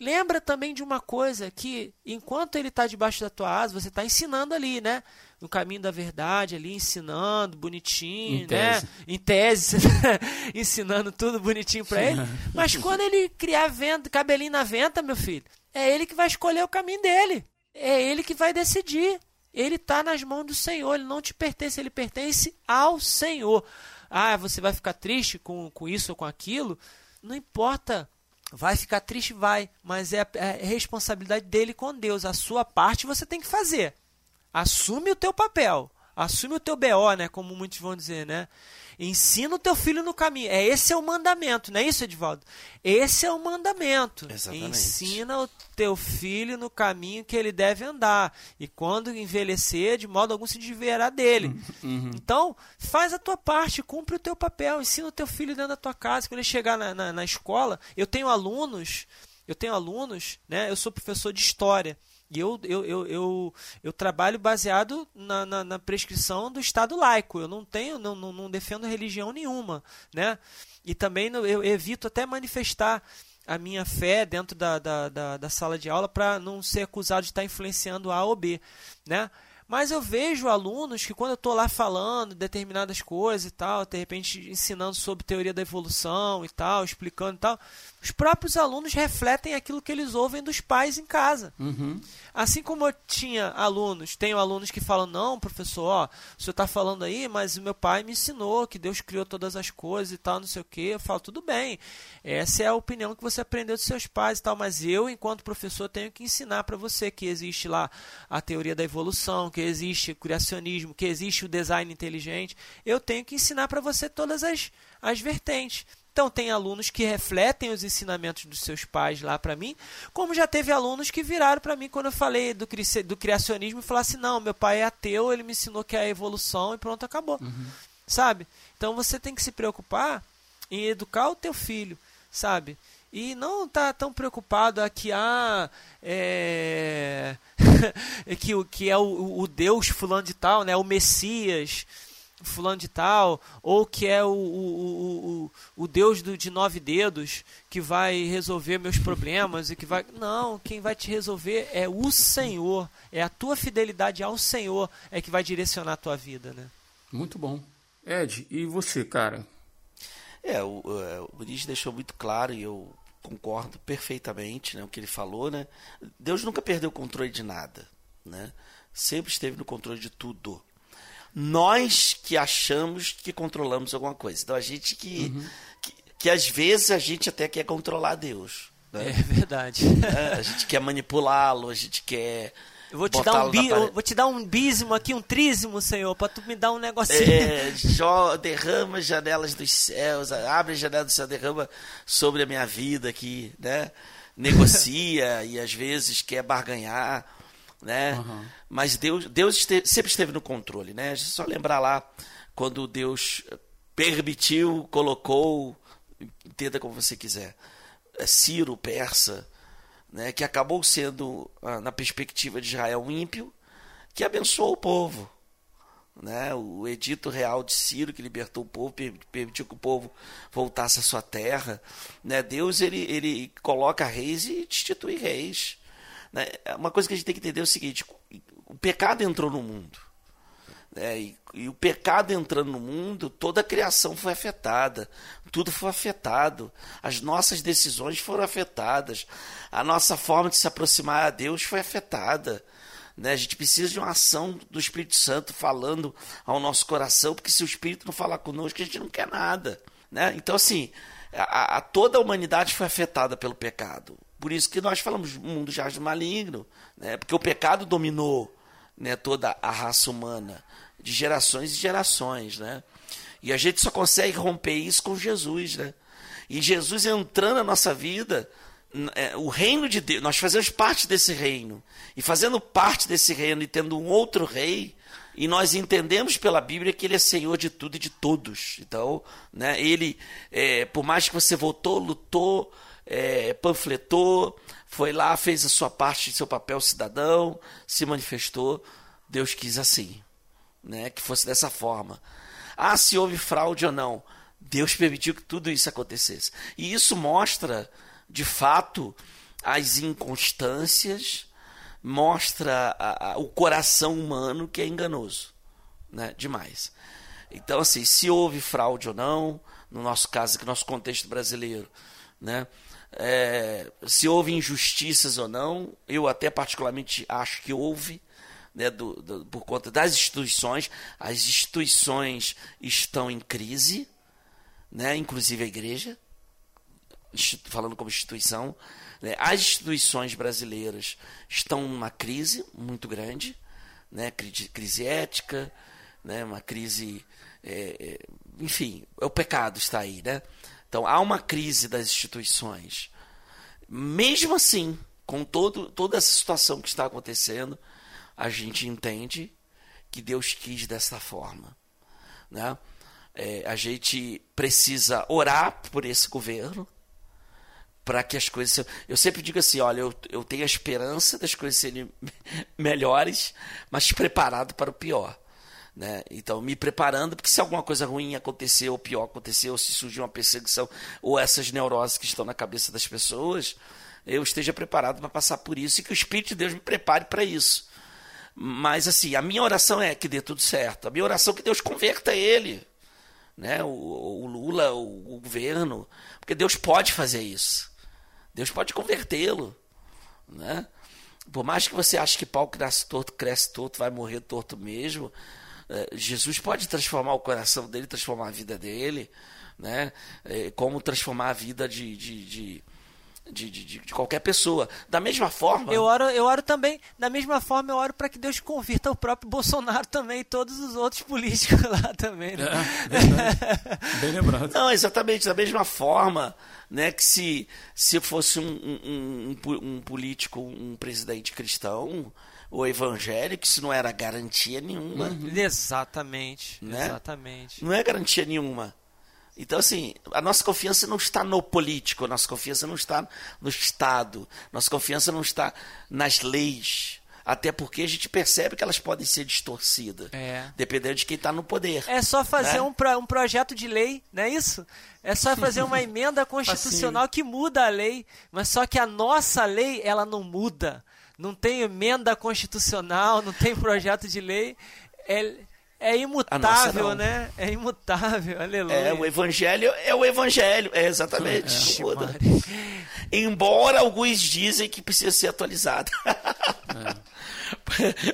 Lembra também de uma coisa que enquanto ele está debaixo da tua asa, você está ensinando ali, né? No caminho da verdade, ali ensinando bonitinho, em né? Tese. Em tese, *laughs* ensinando tudo bonitinho para ele. Mas *laughs* quando ele criar vento, cabelinho na venta, meu filho, É ele que vai escolher o caminho dele. É ele que vai decidir. Ele está nas mãos do Senhor, ele não te pertence, ele pertence ao Senhor. Ah, você vai ficar triste com, com isso ou com aquilo? Não importa. Vai ficar triste? Vai. Mas é, é responsabilidade dele com Deus. A sua parte você tem que fazer. Assume o teu papel. Assume o teu BO, né? Como muitos vão dizer, né? Ensina o teu filho no caminho. É esse é o mandamento, não é isso, Edvaldo? Esse é o mandamento. Exatamente. Ensina o teu filho no caminho que ele deve andar. E quando envelhecer, de modo algum se desviará dele. *laughs* Uhum. Então, faz a tua parte, cumpre o teu papel, ensina o teu filho dentro da tua casa. Quando ele chegar na, na, na escola, eu tenho alunos, eu tenho alunos, né? Eu sou professor de história. E eu, eu, eu, eu, eu trabalho baseado na, na, na, prescrição do Estado laico. Eu não tenho, não, não, não defendo religião nenhuma, né? E também eu evito até manifestar a minha fé dentro da, da, da, da sala de aula para não ser acusado de estar influenciando A ou B, né? Mas eu vejo alunos que quando eu estou lá falando determinadas coisas e tal, de repente ensinando sobre teoria da evolução e tal, explicando e tal, os próprios alunos refletem aquilo que eles ouvem dos pais em casa. Uhum. Assim como eu tinha alunos, tenho alunos que falam, não, professor, ó, o senhor está falando aí, mas o meu pai me ensinou que Deus criou todas as coisas e tal, não sei o que. Eu falo, tudo bem, essa é a opinião que você aprendeu dos seus pais e tal, mas eu, enquanto professor, tenho que ensinar para você que existe lá a teoria da evolução, que existe o criacionismo, que existe o design inteligente. Eu tenho que ensinar para você todas as, as vertentes. Então, tem alunos que refletem os ensinamentos dos seus pais lá para mim, como já teve alunos que viraram para mim quando eu falei do, cri do criacionismo e falaram assim: não, meu pai é ateu, ele me ensinou que é a evolução e pronto, acabou. Uhum. Sabe? Então, você tem que se preocupar em educar o teu filho, sabe? E não tá tão preocupado aqui, ah, é. *laughs* que, que é o, o Deus fulano de tal, né? O Messias fulano de tal, ou que é o, o, o, o Deus do, de nove dedos que vai resolver meus problemas e que vai. Não, quem vai te resolver é o Senhor. É a tua fidelidade ao Senhor é que vai direcionar a tua vida, né? Muito bom. Ed, e você, cara? É, o, é, o Luiz deixou muito claro e eu concordo perfeitamente né, o que ele falou, né? Deus nunca perdeu o controle de nada, né? Sempre esteve no controle de tudo nós que achamos que controlamos alguma coisa. Então a gente que, uhum. que, que, às vezes a gente até quer controlar Deus. Né? É verdade. É, a gente quer manipulá-lo, a gente quer. Eu vou te, dar um bi, vou te dar um bísimo aqui, um trísimo, Senhor, para tu me dar um negocinho. É, derrama as janelas dos céus, abre as janelas do céu, derrama sobre a minha vida aqui, né? Negocia *laughs* e às vezes quer barganhar né? Uhum. Mas Deus, Deus esteve, sempre esteve no controle, né? Só lembrar lá quando Deus permitiu, colocou, entenda como você quiser, é Ciro, persa, né? Que acabou sendo ah, na perspectiva de Israel um ímpio, que abençoou o povo. Né, o edito real de Ciro que libertou o povo, permitiu que o povo voltasse à sua terra. Né, Deus ele, ele coloca reis e destitui reis. Né? Uma coisa que a gente tem que entender é o seguinte: o pecado entrou no mundo. Né? E, e, o pecado entrando no mundo, toda a criação foi afetada, tudo foi afetado, as nossas decisões foram afetadas, a nossa forma de se aproximar a Deus foi afetada. Né? A gente precisa de uma ação do Espírito Santo falando ao nosso coração, porque se o Espírito não falar conosco, a gente não quer nada. Né? Então, assim, a, a, toda a humanidade foi afetada pelo pecado. Por isso que nós falamos mundo jaz do maligno, né? porque o pecado dominou né, toda a raça humana, de gerações e gerações. Né? E a gente só consegue romper isso com Jesus. Né? E Jesus entrando na nossa vida, é, o reino de Deus, nós fazemos parte desse reino. E fazendo parte desse reino e tendo um outro rei, e nós entendemos pela Bíblia que ele é Senhor de tudo e de todos. Então, né, ele, é, por mais que você votou, lutou, é, panfletou, foi lá, fez a sua parte, seu papel cidadão, se manifestou. Deus quis assim, né? que fosse dessa forma. Ah, se houve fraude ou não. Deus permitiu que tudo isso acontecesse. E isso mostra, de fato, as inconstâncias, mostra a, a, o coração humano que é enganoso. Né? Demais. Então, assim, se houve fraude ou não, no nosso caso, no nosso contexto brasileiro, né? É, se houve injustiças ou não. Eu até particularmente acho que houve, né, do, do, por conta das instituições. As instituições estão em crise, né, inclusive a igreja, falando como instituição. Né, as instituições brasileiras estão numa crise muito grande, né, crise, ética, né, uma crise. É, é, enfim, o pecado está aí, né? Então há uma crise das instituições. Mesmo assim, com todo, toda essa situação que está acontecendo, a gente entende que Deus quis dessa forma. Né? É, a gente precisa orar por esse governo para que as coisas. Eu sempre digo assim: olha, eu, eu tenho a esperança das coisas serem *laughs* melhores, mas preparado para o pior. Né? Então, me preparando, porque se alguma coisa ruim acontecer, ou pior acontecer, ou se surgir uma perseguição, ou essas neuroses que estão na cabeça das pessoas, eu esteja preparado para passar por isso e que o Espírito de Deus me prepare para isso. Mas, assim, a minha oração é que dê tudo certo. A minha oração é que Deus converta ele, né? o, o Lula, o, o governo, porque Deus pode fazer isso. Deus pode convertê-lo. Né? Por mais que você ache que pau cresce torto, cresce torto, vai morrer torto mesmo, Jesus pode transformar o coração dele, transformar a vida dele, né? É, como transformar a vida de, de, de de, de, de, qualquer pessoa. Da mesma forma. Eu oro, eu oro também. Da mesma forma, eu oro para que Deus convirta o próprio Bolsonaro também e todos os outros políticos *laughs* lá também. Né? É, Bem lembrado. Não, exatamente. Da mesma forma né, que se, se fosse um, um, um, um político, um presidente cristão, o evangélico, isso não era garantia nenhuma. Uhum. Exatamente, né? exatamente. Não é garantia nenhuma. Então, assim, a nossa confiança não está no político, a nossa confiança não está no Estado, nossa confiança não está nas leis. Até porque a gente percebe que elas podem ser distorcidas, é. dependendo de quem está no poder. É só fazer né? um, pro, um projeto de lei, não é isso? É só fazer uma *laughs* emenda constitucional que muda a lei, mas só que a nossa lei ela não muda não tem emenda constitucional, não tem projeto de lei. É, é imutável, né? É imutável, *laughs* aleluia. É, o evangelho é o evangelho, é exatamente. É, Embora alguns dizem que precisa ser atualizada. É.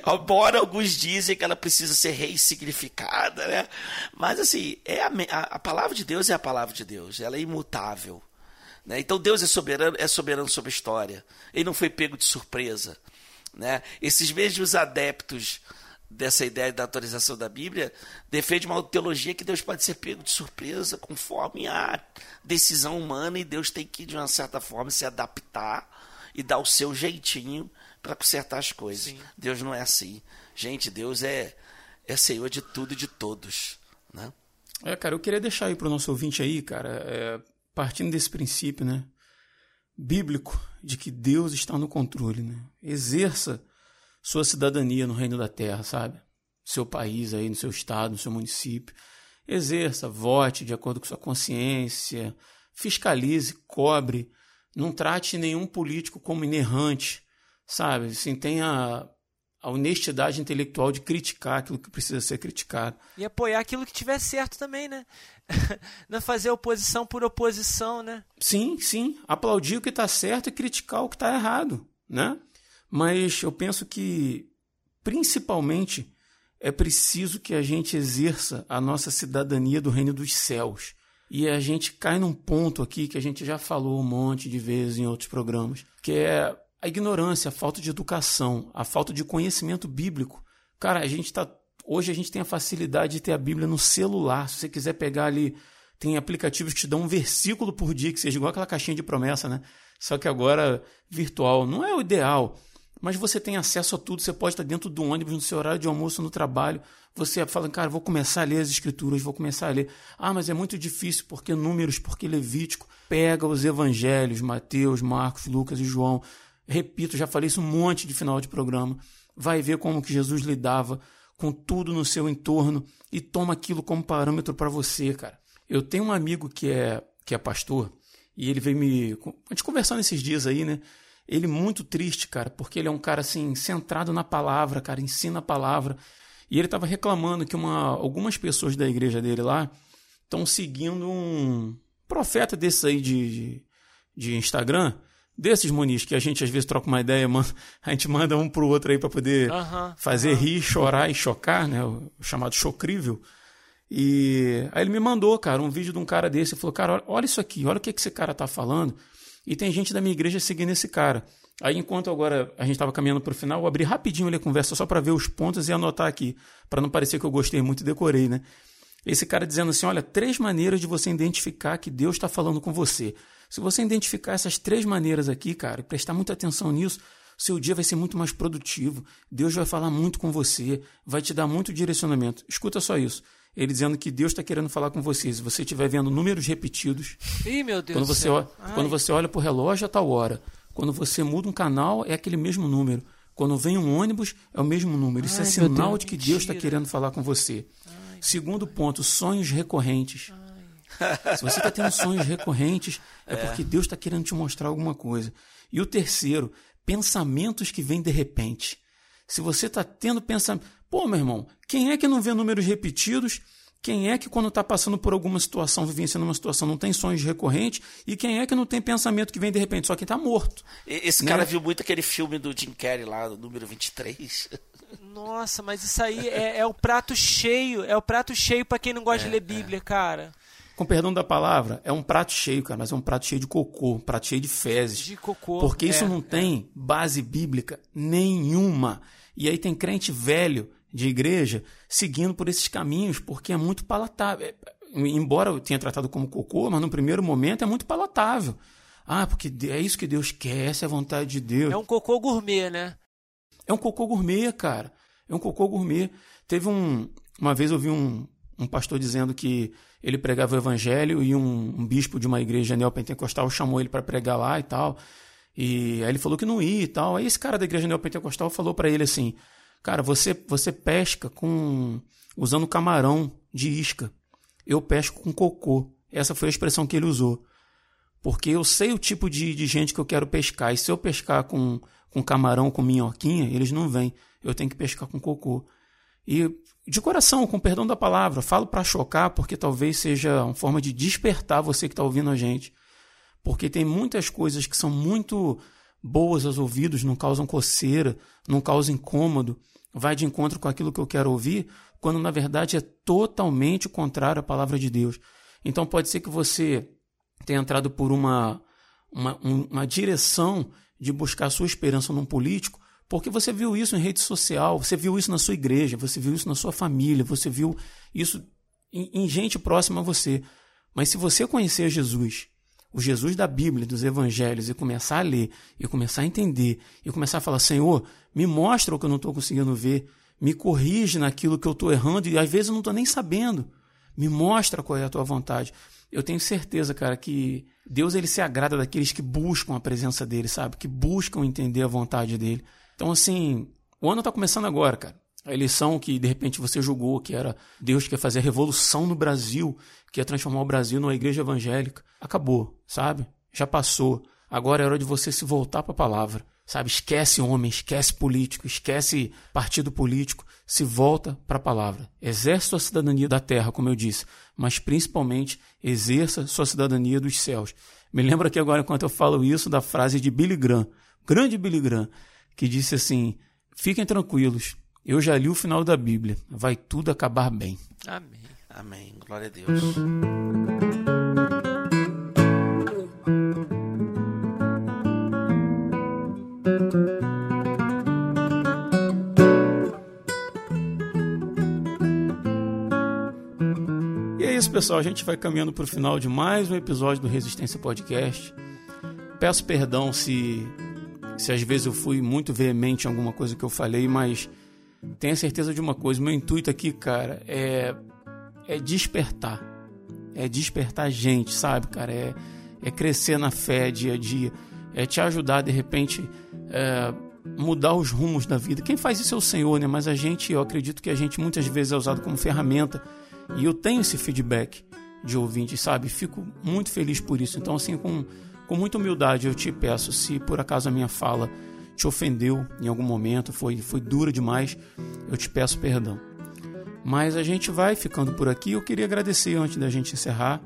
*laughs* Embora alguns dizem que ela precisa ser ressignificada, né? Mas assim, é a, a, a palavra de Deus é a palavra de Deus, ela é imutável. Né? Então Deus é soberano, é soberano sobre a história. Ele não foi pego de surpresa. Né? Esses mesmos adeptos dessa ideia da autorização da Bíblia defendem uma teologia que Deus pode ser pego de surpresa conforme a decisão humana e Deus tem que, de uma certa forma, se adaptar e dar o seu jeitinho para consertar as coisas. Sim. Deus não é assim. Gente, Deus é, é Senhor de tudo e de todos. Né? É, cara, eu queria deixar aí para o nosso ouvinte aí, cara, é, partindo desse princípio, né, bíblico de que Deus está no controle, né? Exerça sua cidadania no reino da terra, sabe? Seu país aí, no seu estado, no seu município. Exerça, vote de acordo com sua consciência, fiscalize, cobre, não trate nenhum político como inerrante, sabe? Assim, tenha a honestidade intelectual de criticar aquilo que precisa ser criticado. E apoiar aquilo que tiver certo também, né? *laughs* Não fazer oposição por oposição, né? Sim, sim. Aplaudir o que está certo e criticar o que está errado, né? Mas eu penso que, principalmente, é preciso que a gente exerça a nossa cidadania do reino dos céus. E a gente cai num ponto aqui que a gente já falou um monte de vezes em outros programas, que é a ignorância, a falta de educação, a falta de conhecimento bíblico. Cara, a gente tá. Hoje a gente tem a facilidade de ter a Bíblia no celular. Se você quiser pegar ali, tem aplicativos que te dão um versículo por dia, que seja igual aquela caixinha de promessa, né? Só que agora virtual. Não é o ideal, mas você tem acesso a tudo. Você pode estar dentro do ônibus, no seu horário de almoço, no trabalho. Você fala, cara, vou começar a ler as escrituras, vou começar a ler. Ah, mas é muito difícil, porque números, porque Levítico. Pega os evangelhos, Mateus, Marcos, Lucas e João Repito, já falei isso um monte de final de programa. Vai ver como que Jesus lidava com tudo no seu entorno e toma aquilo como parâmetro para você, cara. Eu tenho um amigo que é que é pastor e ele veio me a gente conversando esses dias aí, né? Ele muito triste, cara, porque ele é um cara assim centrado na palavra, cara, ensina a palavra. E ele estava reclamando que uma, algumas pessoas da igreja dele lá estão seguindo um profeta desses aí de, de de Instagram, desses Muniz, que a gente às vezes troca uma ideia, manda, a gente manda um pro outro aí para poder fazer rir, chorar e chocar, né? O chamado chocrível. E aí ele me mandou, cara, um vídeo de um cara desse. Ele falou, cara, olha isso aqui, olha o que, que esse cara tá falando. E tem gente da minha igreja seguindo esse cara. Aí, enquanto agora a gente estava caminhando para o final, eu abri rapidinho ali a conversa só para ver os pontos e anotar aqui, para não parecer que eu gostei muito e decorei, né? Esse cara dizendo assim: olha, três maneiras de você identificar que Deus está falando com você. Se você identificar essas três maneiras aqui, cara, e prestar muita atenção nisso, seu dia vai ser muito mais produtivo. Deus vai falar muito com você, vai te dar muito direcionamento. Escuta só isso. Ele dizendo que Deus está querendo falar com você. Se você estiver vendo números repetidos. *laughs* Ih, meu Deus quando você, olha, quando você olha para o relógio, é tal hora. Quando você muda um canal, é aquele mesmo número. Quando vem um ônibus, é o mesmo número. Isso é Ai, é sinal Deus, de que Deus está querendo falar com você. Ai, Segundo ponto, sonhos recorrentes. Ai. Se você está tendo sonhos recorrentes, é, é. porque Deus está querendo te mostrar alguma coisa. E o terceiro, pensamentos que vêm de repente. Se você está tendo pensamento. Pô, meu irmão, quem é que não vê números repetidos quem é que, quando está passando por alguma situação, vivenciando uma situação, não tem sonhos recorrentes? E quem é que não tem pensamento que vem de repente? Só que está morto. Esse né? cara viu muito aquele filme do Jim Carrey lá, do número 23. Nossa, mas isso aí é, é o prato cheio. É o prato cheio para quem não gosta é, de ler Bíblia, é. cara. Com perdão da palavra, é um prato cheio, cara, mas é um prato cheio de cocô, um prato cheio de fezes. De cocô. Porque isso é, não tem base bíblica nenhuma. E aí tem crente velho de igreja seguindo por esses caminhos, porque é muito palatável. É, embora eu tenha tratado como cocô, mas no primeiro momento é muito palatável. Ah, porque é isso que Deus quer, essa é a vontade de Deus. É um cocô gourmet, né? É um cocô gourmet, cara. É um cocô gourmet. Teve um. Uma vez eu vi um, um pastor dizendo que ele pregava o evangelho e um, um bispo de uma igreja neopentecostal chamou ele para pregar lá e tal. E aí ele falou que não ia e tal. Aí esse cara da igreja neopentecostal falou para ele assim: Cara, você, você pesca com usando camarão de isca. Eu pesco com cocô. Essa foi a expressão que ele usou. Porque eu sei o tipo de, de gente que eu quero pescar. E se eu pescar com, com camarão, com minhoquinha, eles não vêm. Eu tenho que pescar com cocô. E de coração, com perdão da palavra, falo para chocar, porque talvez seja uma forma de despertar você que está ouvindo a gente. Porque tem muitas coisas que são muito boas aos ouvidos, não causam coceira, não causam incômodo vai de encontro com aquilo que eu quero ouvir, quando na verdade é totalmente contrário à palavra de Deus. Então pode ser que você tenha entrado por uma, uma, uma direção de buscar sua esperança num político, porque você viu isso em rede social, você viu isso na sua igreja, você viu isso na sua família, você viu isso em, em gente próxima a você. Mas se você conhecer Jesus, o Jesus da Bíblia, dos evangelhos, e começar a ler, e começar a entender, e começar a falar: Senhor, me mostra o que eu não estou conseguindo ver, me corrige naquilo que eu estou errando, e às vezes eu não estou nem sabendo. Me mostra qual é a tua vontade. Eu tenho certeza, cara, que Deus ele se agrada daqueles que buscam a presença dele, sabe? Que buscam entender a vontade dele. Então, assim, o ano está começando agora, cara. A eleição que de repente você julgou que era Deus que ia fazer a revolução no Brasil, que ia transformar o Brasil numa igreja evangélica, acabou, sabe? Já passou. Agora é hora de você se voltar para a palavra, sabe? Esquece homem, esquece político, esquece partido político, se volta para a palavra. Exerce sua cidadania da terra, como eu disse, mas principalmente exerça sua cidadania dos céus. Me lembro aqui agora, enquanto eu falo isso, da frase de Billy Graham, grande Billy Graham, que disse assim: Fiquem tranquilos, eu já li o final da Bíblia. Vai tudo acabar bem. Amém. Amém. Glória a Deus. E é isso, pessoal. A gente vai caminhando para o final de mais um episódio do Resistência Podcast. Peço perdão se, se às vezes eu fui muito veemente em alguma coisa que eu falei, mas tenha certeza de uma coisa: meu intuito aqui, cara, é, é despertar. É despertar gente, sabe, cara? É, é crescer na fé dia a dia. É te ajudar, de repente, é, mudar os rumos da vida. Quem faz isso é o Senhor, né? Mas a gente, eu acredito que a gente muitas vezes é usado como ferramenta. E eu tenho esse feedback de ouvintes, sabe? Fico muito feliz por isso. Então, assim, com, com muita humildade, eu te peço, se por acaso a minha fala te ofendeu em algum momento, foi, foi dura demais, eu te peço perdão. Mas a gente vai ficando por aqui. Eu queria agradecer antes da gente encerrar.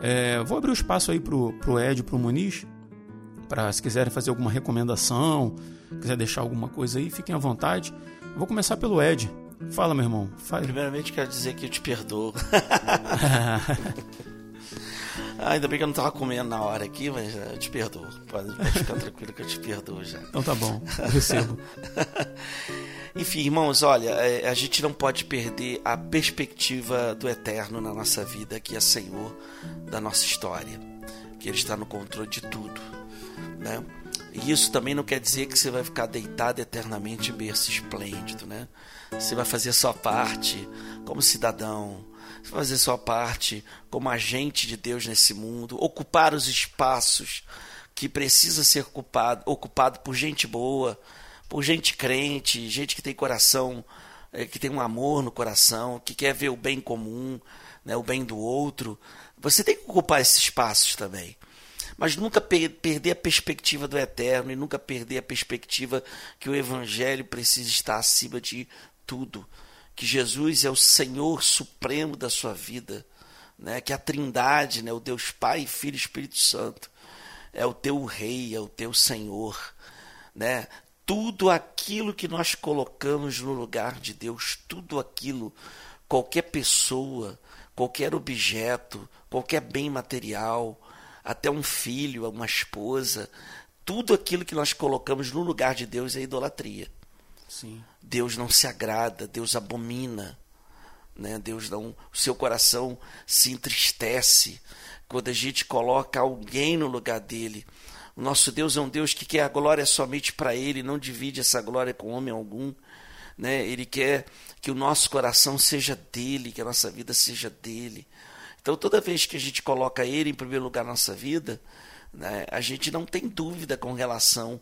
É, vou abrir o espaço aí pro, pro Ed, pro Muniz, para se quiserem fazer alguma recomendação, quiser deixar alguma coisa aí, fiquem à vontade. Eu vou começar pelo Ed. Fala, meu irmão. Fale. Primeiramente, quero dizer que eu te perdoo. *laughs* Ah, ainda bem que eu não estava comendo na hora aqui, mas eu te perdoo. Pode, pode ficar tranquilo que eu te perdoo já. Então tá bom, recebo. *laughs* Enfim, irmãos, olha, é, a gente não pode perder a perspectiva do eterno na nossa vida, que é Senhor da nossa história, que Ele está no controle de tudo, né? E isso também não quer dizer que você vai ficar deitado eternamente em berço esplêndido, né? Você vai fazer a sua parte como cidadão, fazer sua parte como agente de Deus nesse mundo, ocupar os espaços que precisa ser ocupado, ocupado por gente boa, por gente crente, gente que tem coração, é, que tem um amor no coração, que quer ver o bem comum, né, o bem do outro. Você tem que ocupar esses espaços também mas nunca per perder a perspectiva do eterno e nunca perder a perspectiva que o evangelho precisa estar acima de tudo, que Jesus é o Senhor supremo da sua vida, né? Que a Trindade, né, o Deus Pai, Filho e Espírito Santo, é o teu rei, é o teu Senhor, né? Tudo aquilo que nós colocamos no lugar de Deus, tudo aquilo, qualquer pessoa, qualquer objeto, qualquer bem material, até um filho, uma esposa, tudo aquilo que nós colocamos no lugar de Deus é idolatria. Sim. Deus não se agrada, Deus abomina. Né? Deus não, o seu coração se entristece quando a gente coloca alguém no lugar dele. O nosso Deus é um Deus que quer a glória somente para ele, não divide essa glória com homem algum. Né? Ele quer que o nosso coração seja dele, que a nossa vida seja dele. Então, toda vez que a gente coloca Ele em primeiro lugar na nossa vida, né, a gente não tem dúvida com relação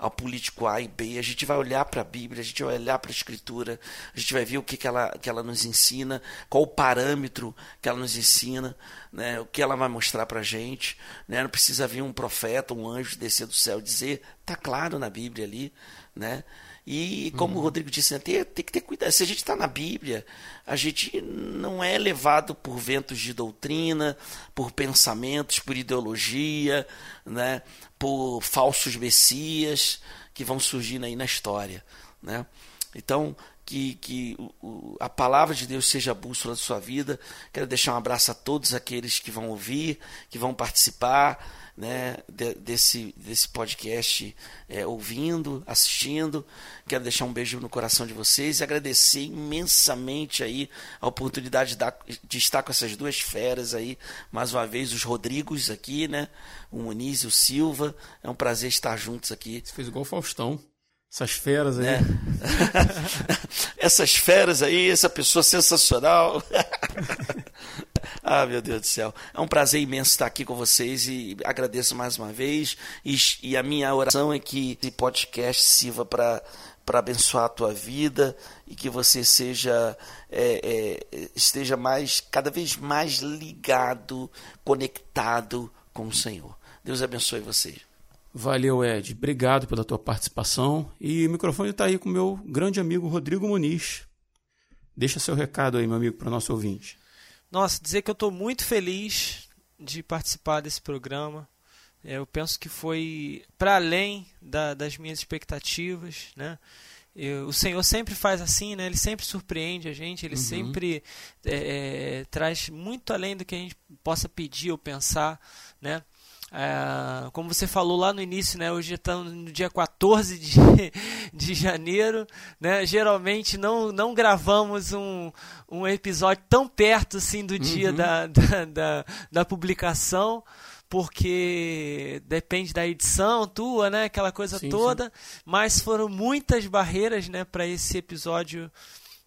ao político A e B. A gente vai olhar para a Bíblia, a gente vai olhar para a Escritura, a gente vai ver o que, que, ela, que ela nos ensina, qual o parâmetro que ela nos ensina, né, o que ela vai mostrar para a gente. Né, não precisa vir um profeta, um anjo descer do céu e dizer, está claro na Bíblia ali. Né? E como uhum. o Rodrigo disse, né, tem, tem, que ter cuidado. Se a gente está na Bíblia, a gente não é levado por ventos de doutrina, por pensamentos, por ideologia, né, por falsos messias que vão surgindo aí na história. Né? Então, que, que o, a palavra de Deus seja a bússola da sua vida. Quero deixar um abraço a todos aqueles que vão ouvir, que vão participar né, de, desse, desse podcast é, ouvindo, assistindo. Quero deixar um beijo no coração de vocês e agradecer imensamente aí a oportunidade de, de estar com essas duas feras aí, mais uma vez, os Rodrigos aqui, né? O Muniz e o Silva. É um prazer estar juntos aqui. Você fez igual o Faustão. Essas feras aí. É. *laughs* Essas feras aí, essa pessoa sensacional. *laughs* Ah, meu Deus do céu. É um prazer imenso estar aqui com vocês e agradeço mais uma vez. E, e a minha oração é que esse podcast sirva para para abençoar a tua vida e que você seja é, é, esteja mais cada vez mais ligado, conectado com o Senhor. Deus abençoe você. Valeu, Ed. Obrigado pela tua participação. E o microfone está aí com o meu grande amigo Rodrigo Muniz. Deixa seu recado aí, meu amigo, para o nosso ouvinte. Nossa, dizer que eu estou muito feliz de participar desse programa. É, eu penso que foi para além da, das minhas expectativas, né? Eu, o Senhor sempre faz assim, né? Ele sempre surpreende a gente, ele uhum. sempre é, é, traz muito além do que a gente possa pedir ou pensar, né? É, como você falou lá no início, né, hoje estamos no dia 14 de, *laughs* de janeiro. Né, geralmente não, não gravamos um, um episódio tão perto assim do dia uhum. da, *laughs* da, da, da publicação porque depende da edição tua, né? Aquela coisa sim, toda. Sim. Mas foram muitas barreiras, né, para esse episódio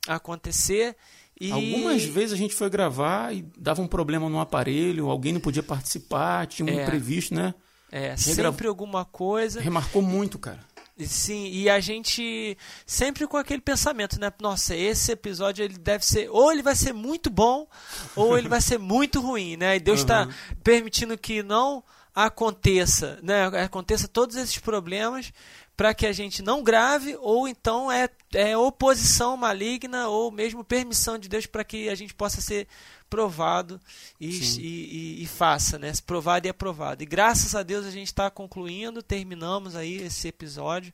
acontecer. E... Algumas vezes a gente foi gravar e dava um problema no aparelho, alguém não podia participar, tinha um é. imprevisto, né? É, sempre alguma coisa. Remarcou muito, cara. Sim, e a gente sempre com aquele pensamento, né? Nossa, esse episódio ele deve ser, ou ele vai ser muito bom, ou ele vai ser muito ruim, né? E Deus está uhum. permitindo que não aconteça, né? Aconteça todos esses problemas para que a gente não grave, ou então é, é oposição maligna, ou mesmo permissão de Deus para que a gente possa ser provado e, e, e, e, faça, né? Provado e aprovado. E graças a Deus a gente está concluindo, terminamos aí esse episódio.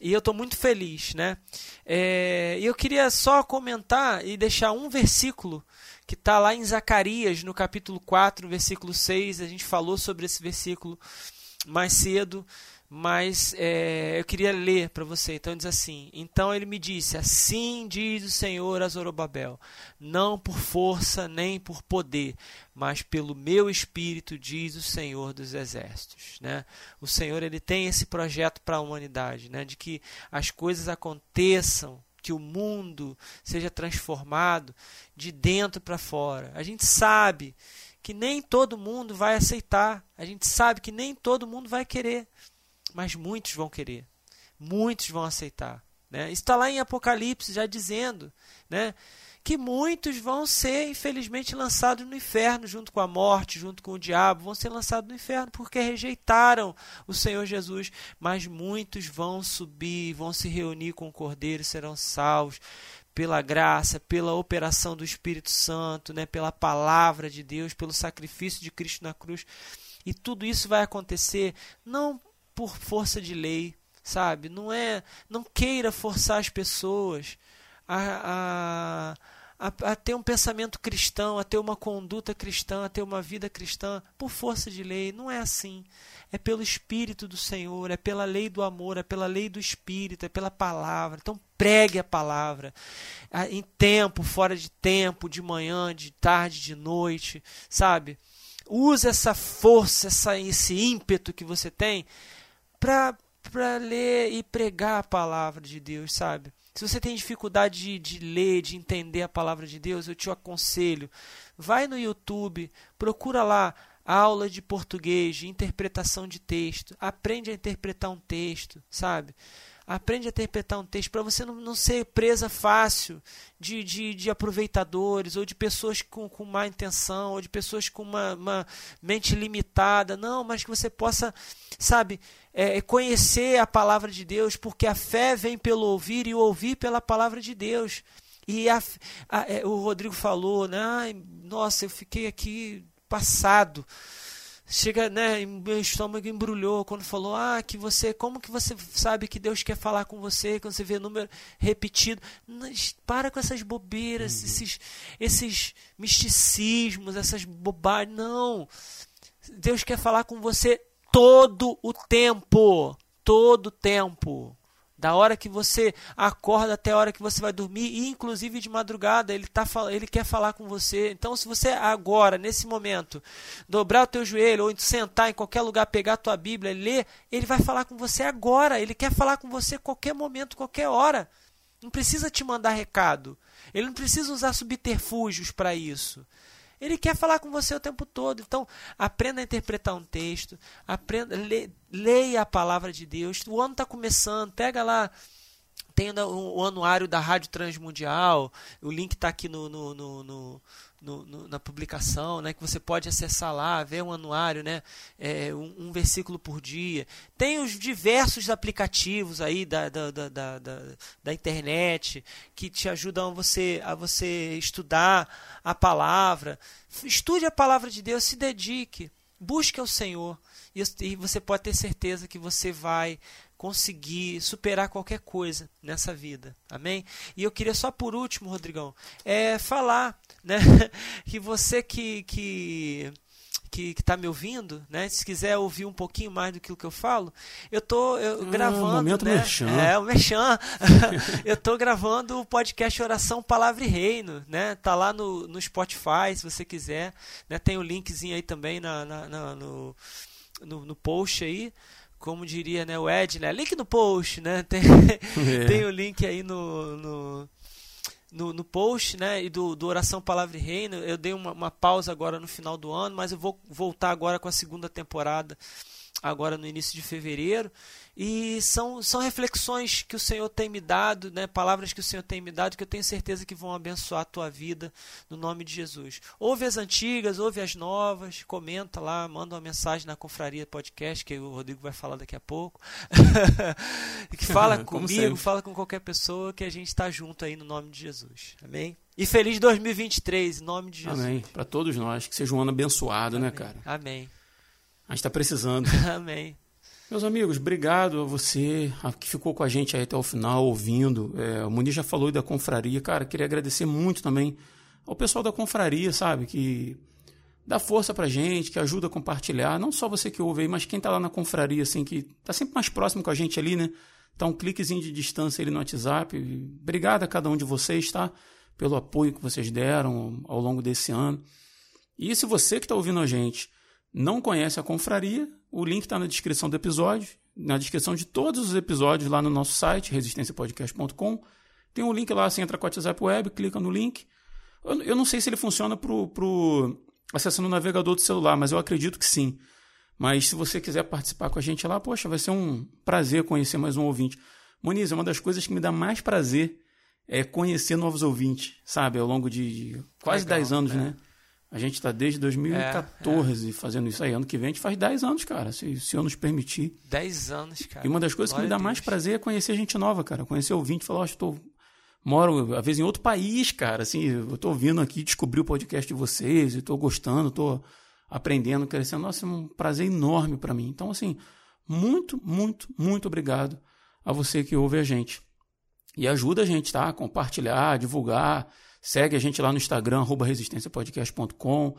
E eu estou muito feliz, né? É, eu queria só comentar e deixar um versículo que está lá em Zacarias, no capítulo 4, versículo 6. A gente falou sobre esse versículo mais cedo mas é, eu queria ler para você. Então diz assim: Então ele me disse: Assim diz o Senhor a Zorobabel, não por força nem por poder, mas pelo meu espírito, diz o Senhor dos exércitos. Né? O Senhor ele tem esse projeto para a humanidade, né? de que as coisas aconteçam que o mundo seja transformado de dentro para fora. A gente sabe que nem todo mundo vai aceitar, a gente sabe que nem todo mundo vai querer mas muitos vão querer, muitos vão aceitar. Né? Está lá em Apocalipse já dizendo né, que muitos vão ser, infelizmente, lançados no inferno, junto com a morte, junto com o diabo, vão ser lançados no inferno porque rejeitaram o Senhor Jesus. Mas muitos vão subir, vão se reunir com o Cordeiro, serão salvos pela graça, pela operação do Espírito Santo, né, pela palavra de Deus, pelo sacrifício de Cristo na cruz. E tudo isso vai acontecer não por força de lei, sabe? Não é, não queira forçar as pessoas a, a, a, a, ter um pensamento cristão, a ter uma conduta cristã, a ter uma vida cristã por força de lei. Não é assim. É pelo Espírito do Senhor, é pela lei do amor, é pela lei do Espírito, é pela palavra. Então pregue a palavra em tempo, fora de tempo, de manhã, de tarde, de noite, sabe? Use essa força, essa, esse ímpeto que você tem para ler e pregar a palavra de Deus, sabe? Se você tem dificuldade de, de, ler, de entender a palavra de Deus, eu te aconselho, vai no YouTube, procura lá aula de português, de interpretação de texto, aprende a interpretar um texto, sabe? Aprende a interpretar um texto para você não, não ser presa fácil de, de, de, aproveitadores ou de pessoas com, com má intenção ou de pessoas com uma, uma mente limitada. Não, mas que você possa, sabe, é, conhecer a palavra de Deus, porque a fé vem pelo ouvir e o ouvir pela palavra de Deus. E a, a, é, o Rodrigo falou, né? Ai, nossa, eu fiquei aqui passado chega, né, meu estômago embrulhou quando falou: "Ah, que você, como que você sabe que Deus quer falar com você quando você vê número repetido?" Para com essas bobeiras, uhum. esses esses misticismos, essas bobagens. Não. Deus quer falar com você todo o tempo, todo o tempo. Da hora que você acorda até a hora que você vai dormir, e inclusive de madrugada, ele, tá, ele quer falar com você. Então, se você agora, nesse momento, dobrar o teu joelho, ou sentar em qualquer lugar, pegar a tua Bíblia e ler, ele vai falar com você agora. Ele quer falar com você qualquer momento, qualquer hora. Não precisa te mandar recado. Ele não precisa usar subterfúgios para isso. Ele quer falar com você o tempo todo. Então, aprenda a interpretar um texto, aprenda, le, leia a palavra de Deus. O ano está começando, pega lá tem o, anuário da Rádio Transmundial, o link está aqui no, no, no, no, na publicação, né, que você pode acessar lá, ver um anuário, né, é, um, um, versículo por dia. Tem os diversos aplicativos aí da, da, da, da, da internet que te ajudam você, a você estudar a palavra. Estude a palavra de Deus, se dedique, busque ao Senhor. E você pode ter certeza que você vai conseguir superar qualquer coisa nessa vida. Amém? E eu queria só por último, Rodrigão, é falar, né, *laughs* que você que que que está me ouvindo, né? Se quiser ouvir um pouquinho mais do que o que eu falo, eu tô eu, ah, gravando, momento né? Merchan. É, o Mechan. *laughs* eu tô gravando o podcast Oração Palavra e Reino, né? Tá lá no, no Spotify, se você quiser, né? Tem o linkzinho aí também na, na, na no, no, no post aí como diria né, o Ed, né? Link no post, né? *laughs* Tem, é. tem o link aí no, no, no, no, post, né? E do, do Oração Palavra e Reino. Eu dei uma, uma, pausa agora no final do ano, mas eu vou voltar agora com a segunda temporada, agora no início de fevereiro. E são, são reflexões que o Senhor tem me dado, né? palavras que o Senhor tem me dado, que eu tenho certeza que vão abençoar a tua vida no nome de Jesus. Ouve as antigas, ouve as novas, comenta lá, manda uma mensagem na Confraria Podcast, que o Rodrigo vai falar daqui a pouco. *laughs* que fala *laughs* comigo, fala com qualquer pessoa, que a gente está junto aí no nome de Jesus. Amém? E feliz 2023, em nome de Jesus. Amém. Para todos nós, que seja um ano abençoado, né, Amém. né, cara? Amém. A gente está precisando. *laughs* Amém. Meus amigos, obrigado a você que ficou com a gente aí até o final, ouvindo. É, o Muniz já falou da confraria. Cara, queria agradecer muito também ao pessoal da confraria, sabe? Que dá força pra gente, que ajuda a compartilhar. Não só você que ouve aí, mas quem tá lá na confraria, assim, que tá sempre mais próximo com a gente ali, né? Tá um cliquezinho de distância ali no WhatsApp. Obrigado a cada um de vocês, tá? Pelo apoio que vocês deram ao longo desse ano. E se você que está ouvindo a gente não conhece a confraria, o link está na descrição do episódio, na descrição de todos os episódios lá no nosso site, resistenciapodcast.com. Tem um link lá, você entra com o WhatsApp Web, clica no link. Eu, eu não sei se ele funciona para o acessando o navegador do celular, mas eu acredito que sim. Mas se você quiser participar com a gente lá, poxa, vai ser um prazer conhecer mais um ouvinte. Moniz, é uma das coisas que me dá mais prazer é conhecer novos ouvintes, sabe? Ao longo de quase Legal, 10 anos, é. né? A gente está desde 2014 é, é. fazendo isso aí. Ano que vem a gente faz 10 anos, cara, se, se eu nos permitir. 10 anos, cara. E uma das coisas Glória que me dá mais prazer é conhecer gente nova, cara. Conhecer ouvinte e falar, ó, estou moro, às vezes, em outro país, cara. Assim, eu estou vindo aqui descobrir o podcast de vocês e estou gostando, estou aprendendo, crescendo. Nossa, é um prazer enorme para mim. Então, assim, muito, muito, muito obrigado a você que ouve a gente. E ajuda a gente, tá? Compartilhar, divulgar Segue a gente lá no Instagram, resistenciapodcast.com.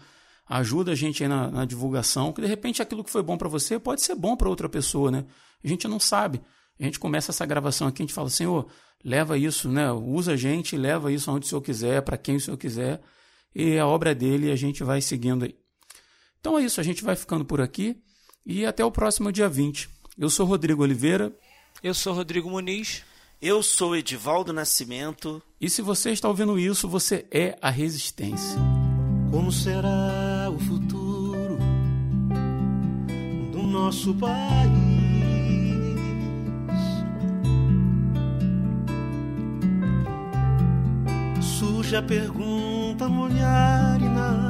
Ajuda a gente aí na, na, divulgação, que de repente aquilo que foi bom para você pode ser bom para outra pessoa, né? A gente não sabe. A gente começa essa gravação aqui, a gente fala, Senhor, leva isso, né? Usa a gente, leva isso aonde o Senhor quiser, para quem o Senhor quiser. E a obra é dele e a gente vai seguindo aí. Então é isso, a gente vai ficando por aqui e até o próximo dia 20. Eu sou Rodrigo Oliveira. Eu sou Rodrigo Muniz. Eu sou Edivaldo Nascimento. E se você está ouvindo isso, você é a resistência. Como será o futuro do nosso país? Surge a pergunta olhar e na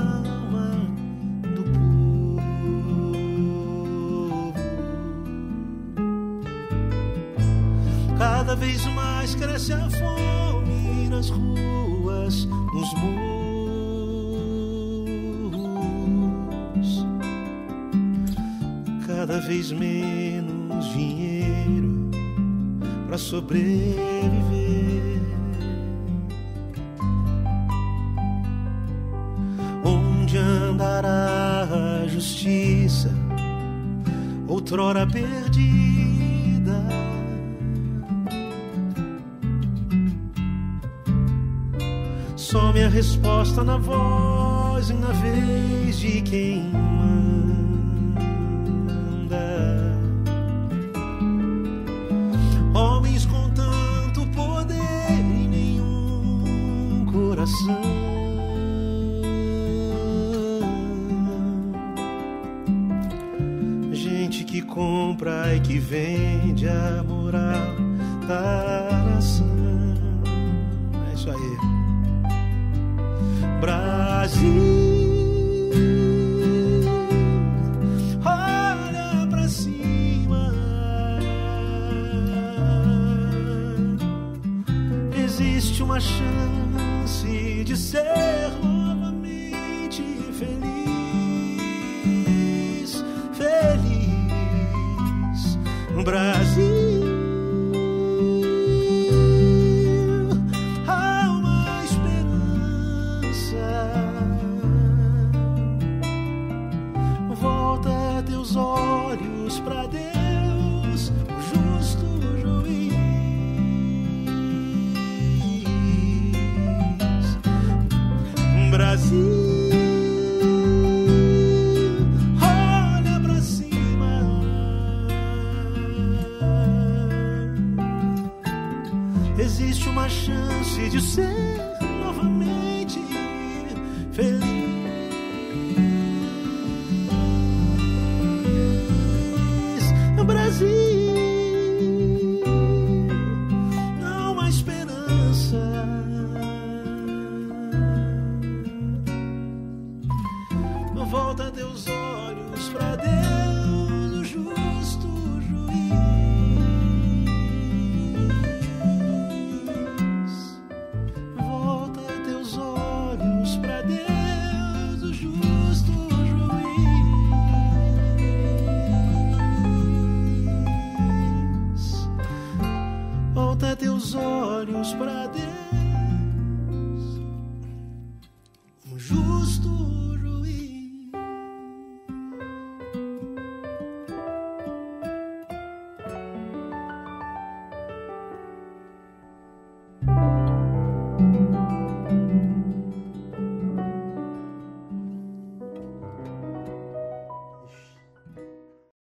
Cada vez mais cresce a fome nas ruas, nos morros. Cada vez menos dinheiro para sobreviver. Onde andará a justiça, outrora perdida? A resposta na voz e na vez de quem manda. Homens com tanto poder e nenhum coração. Gente que compra e que vende a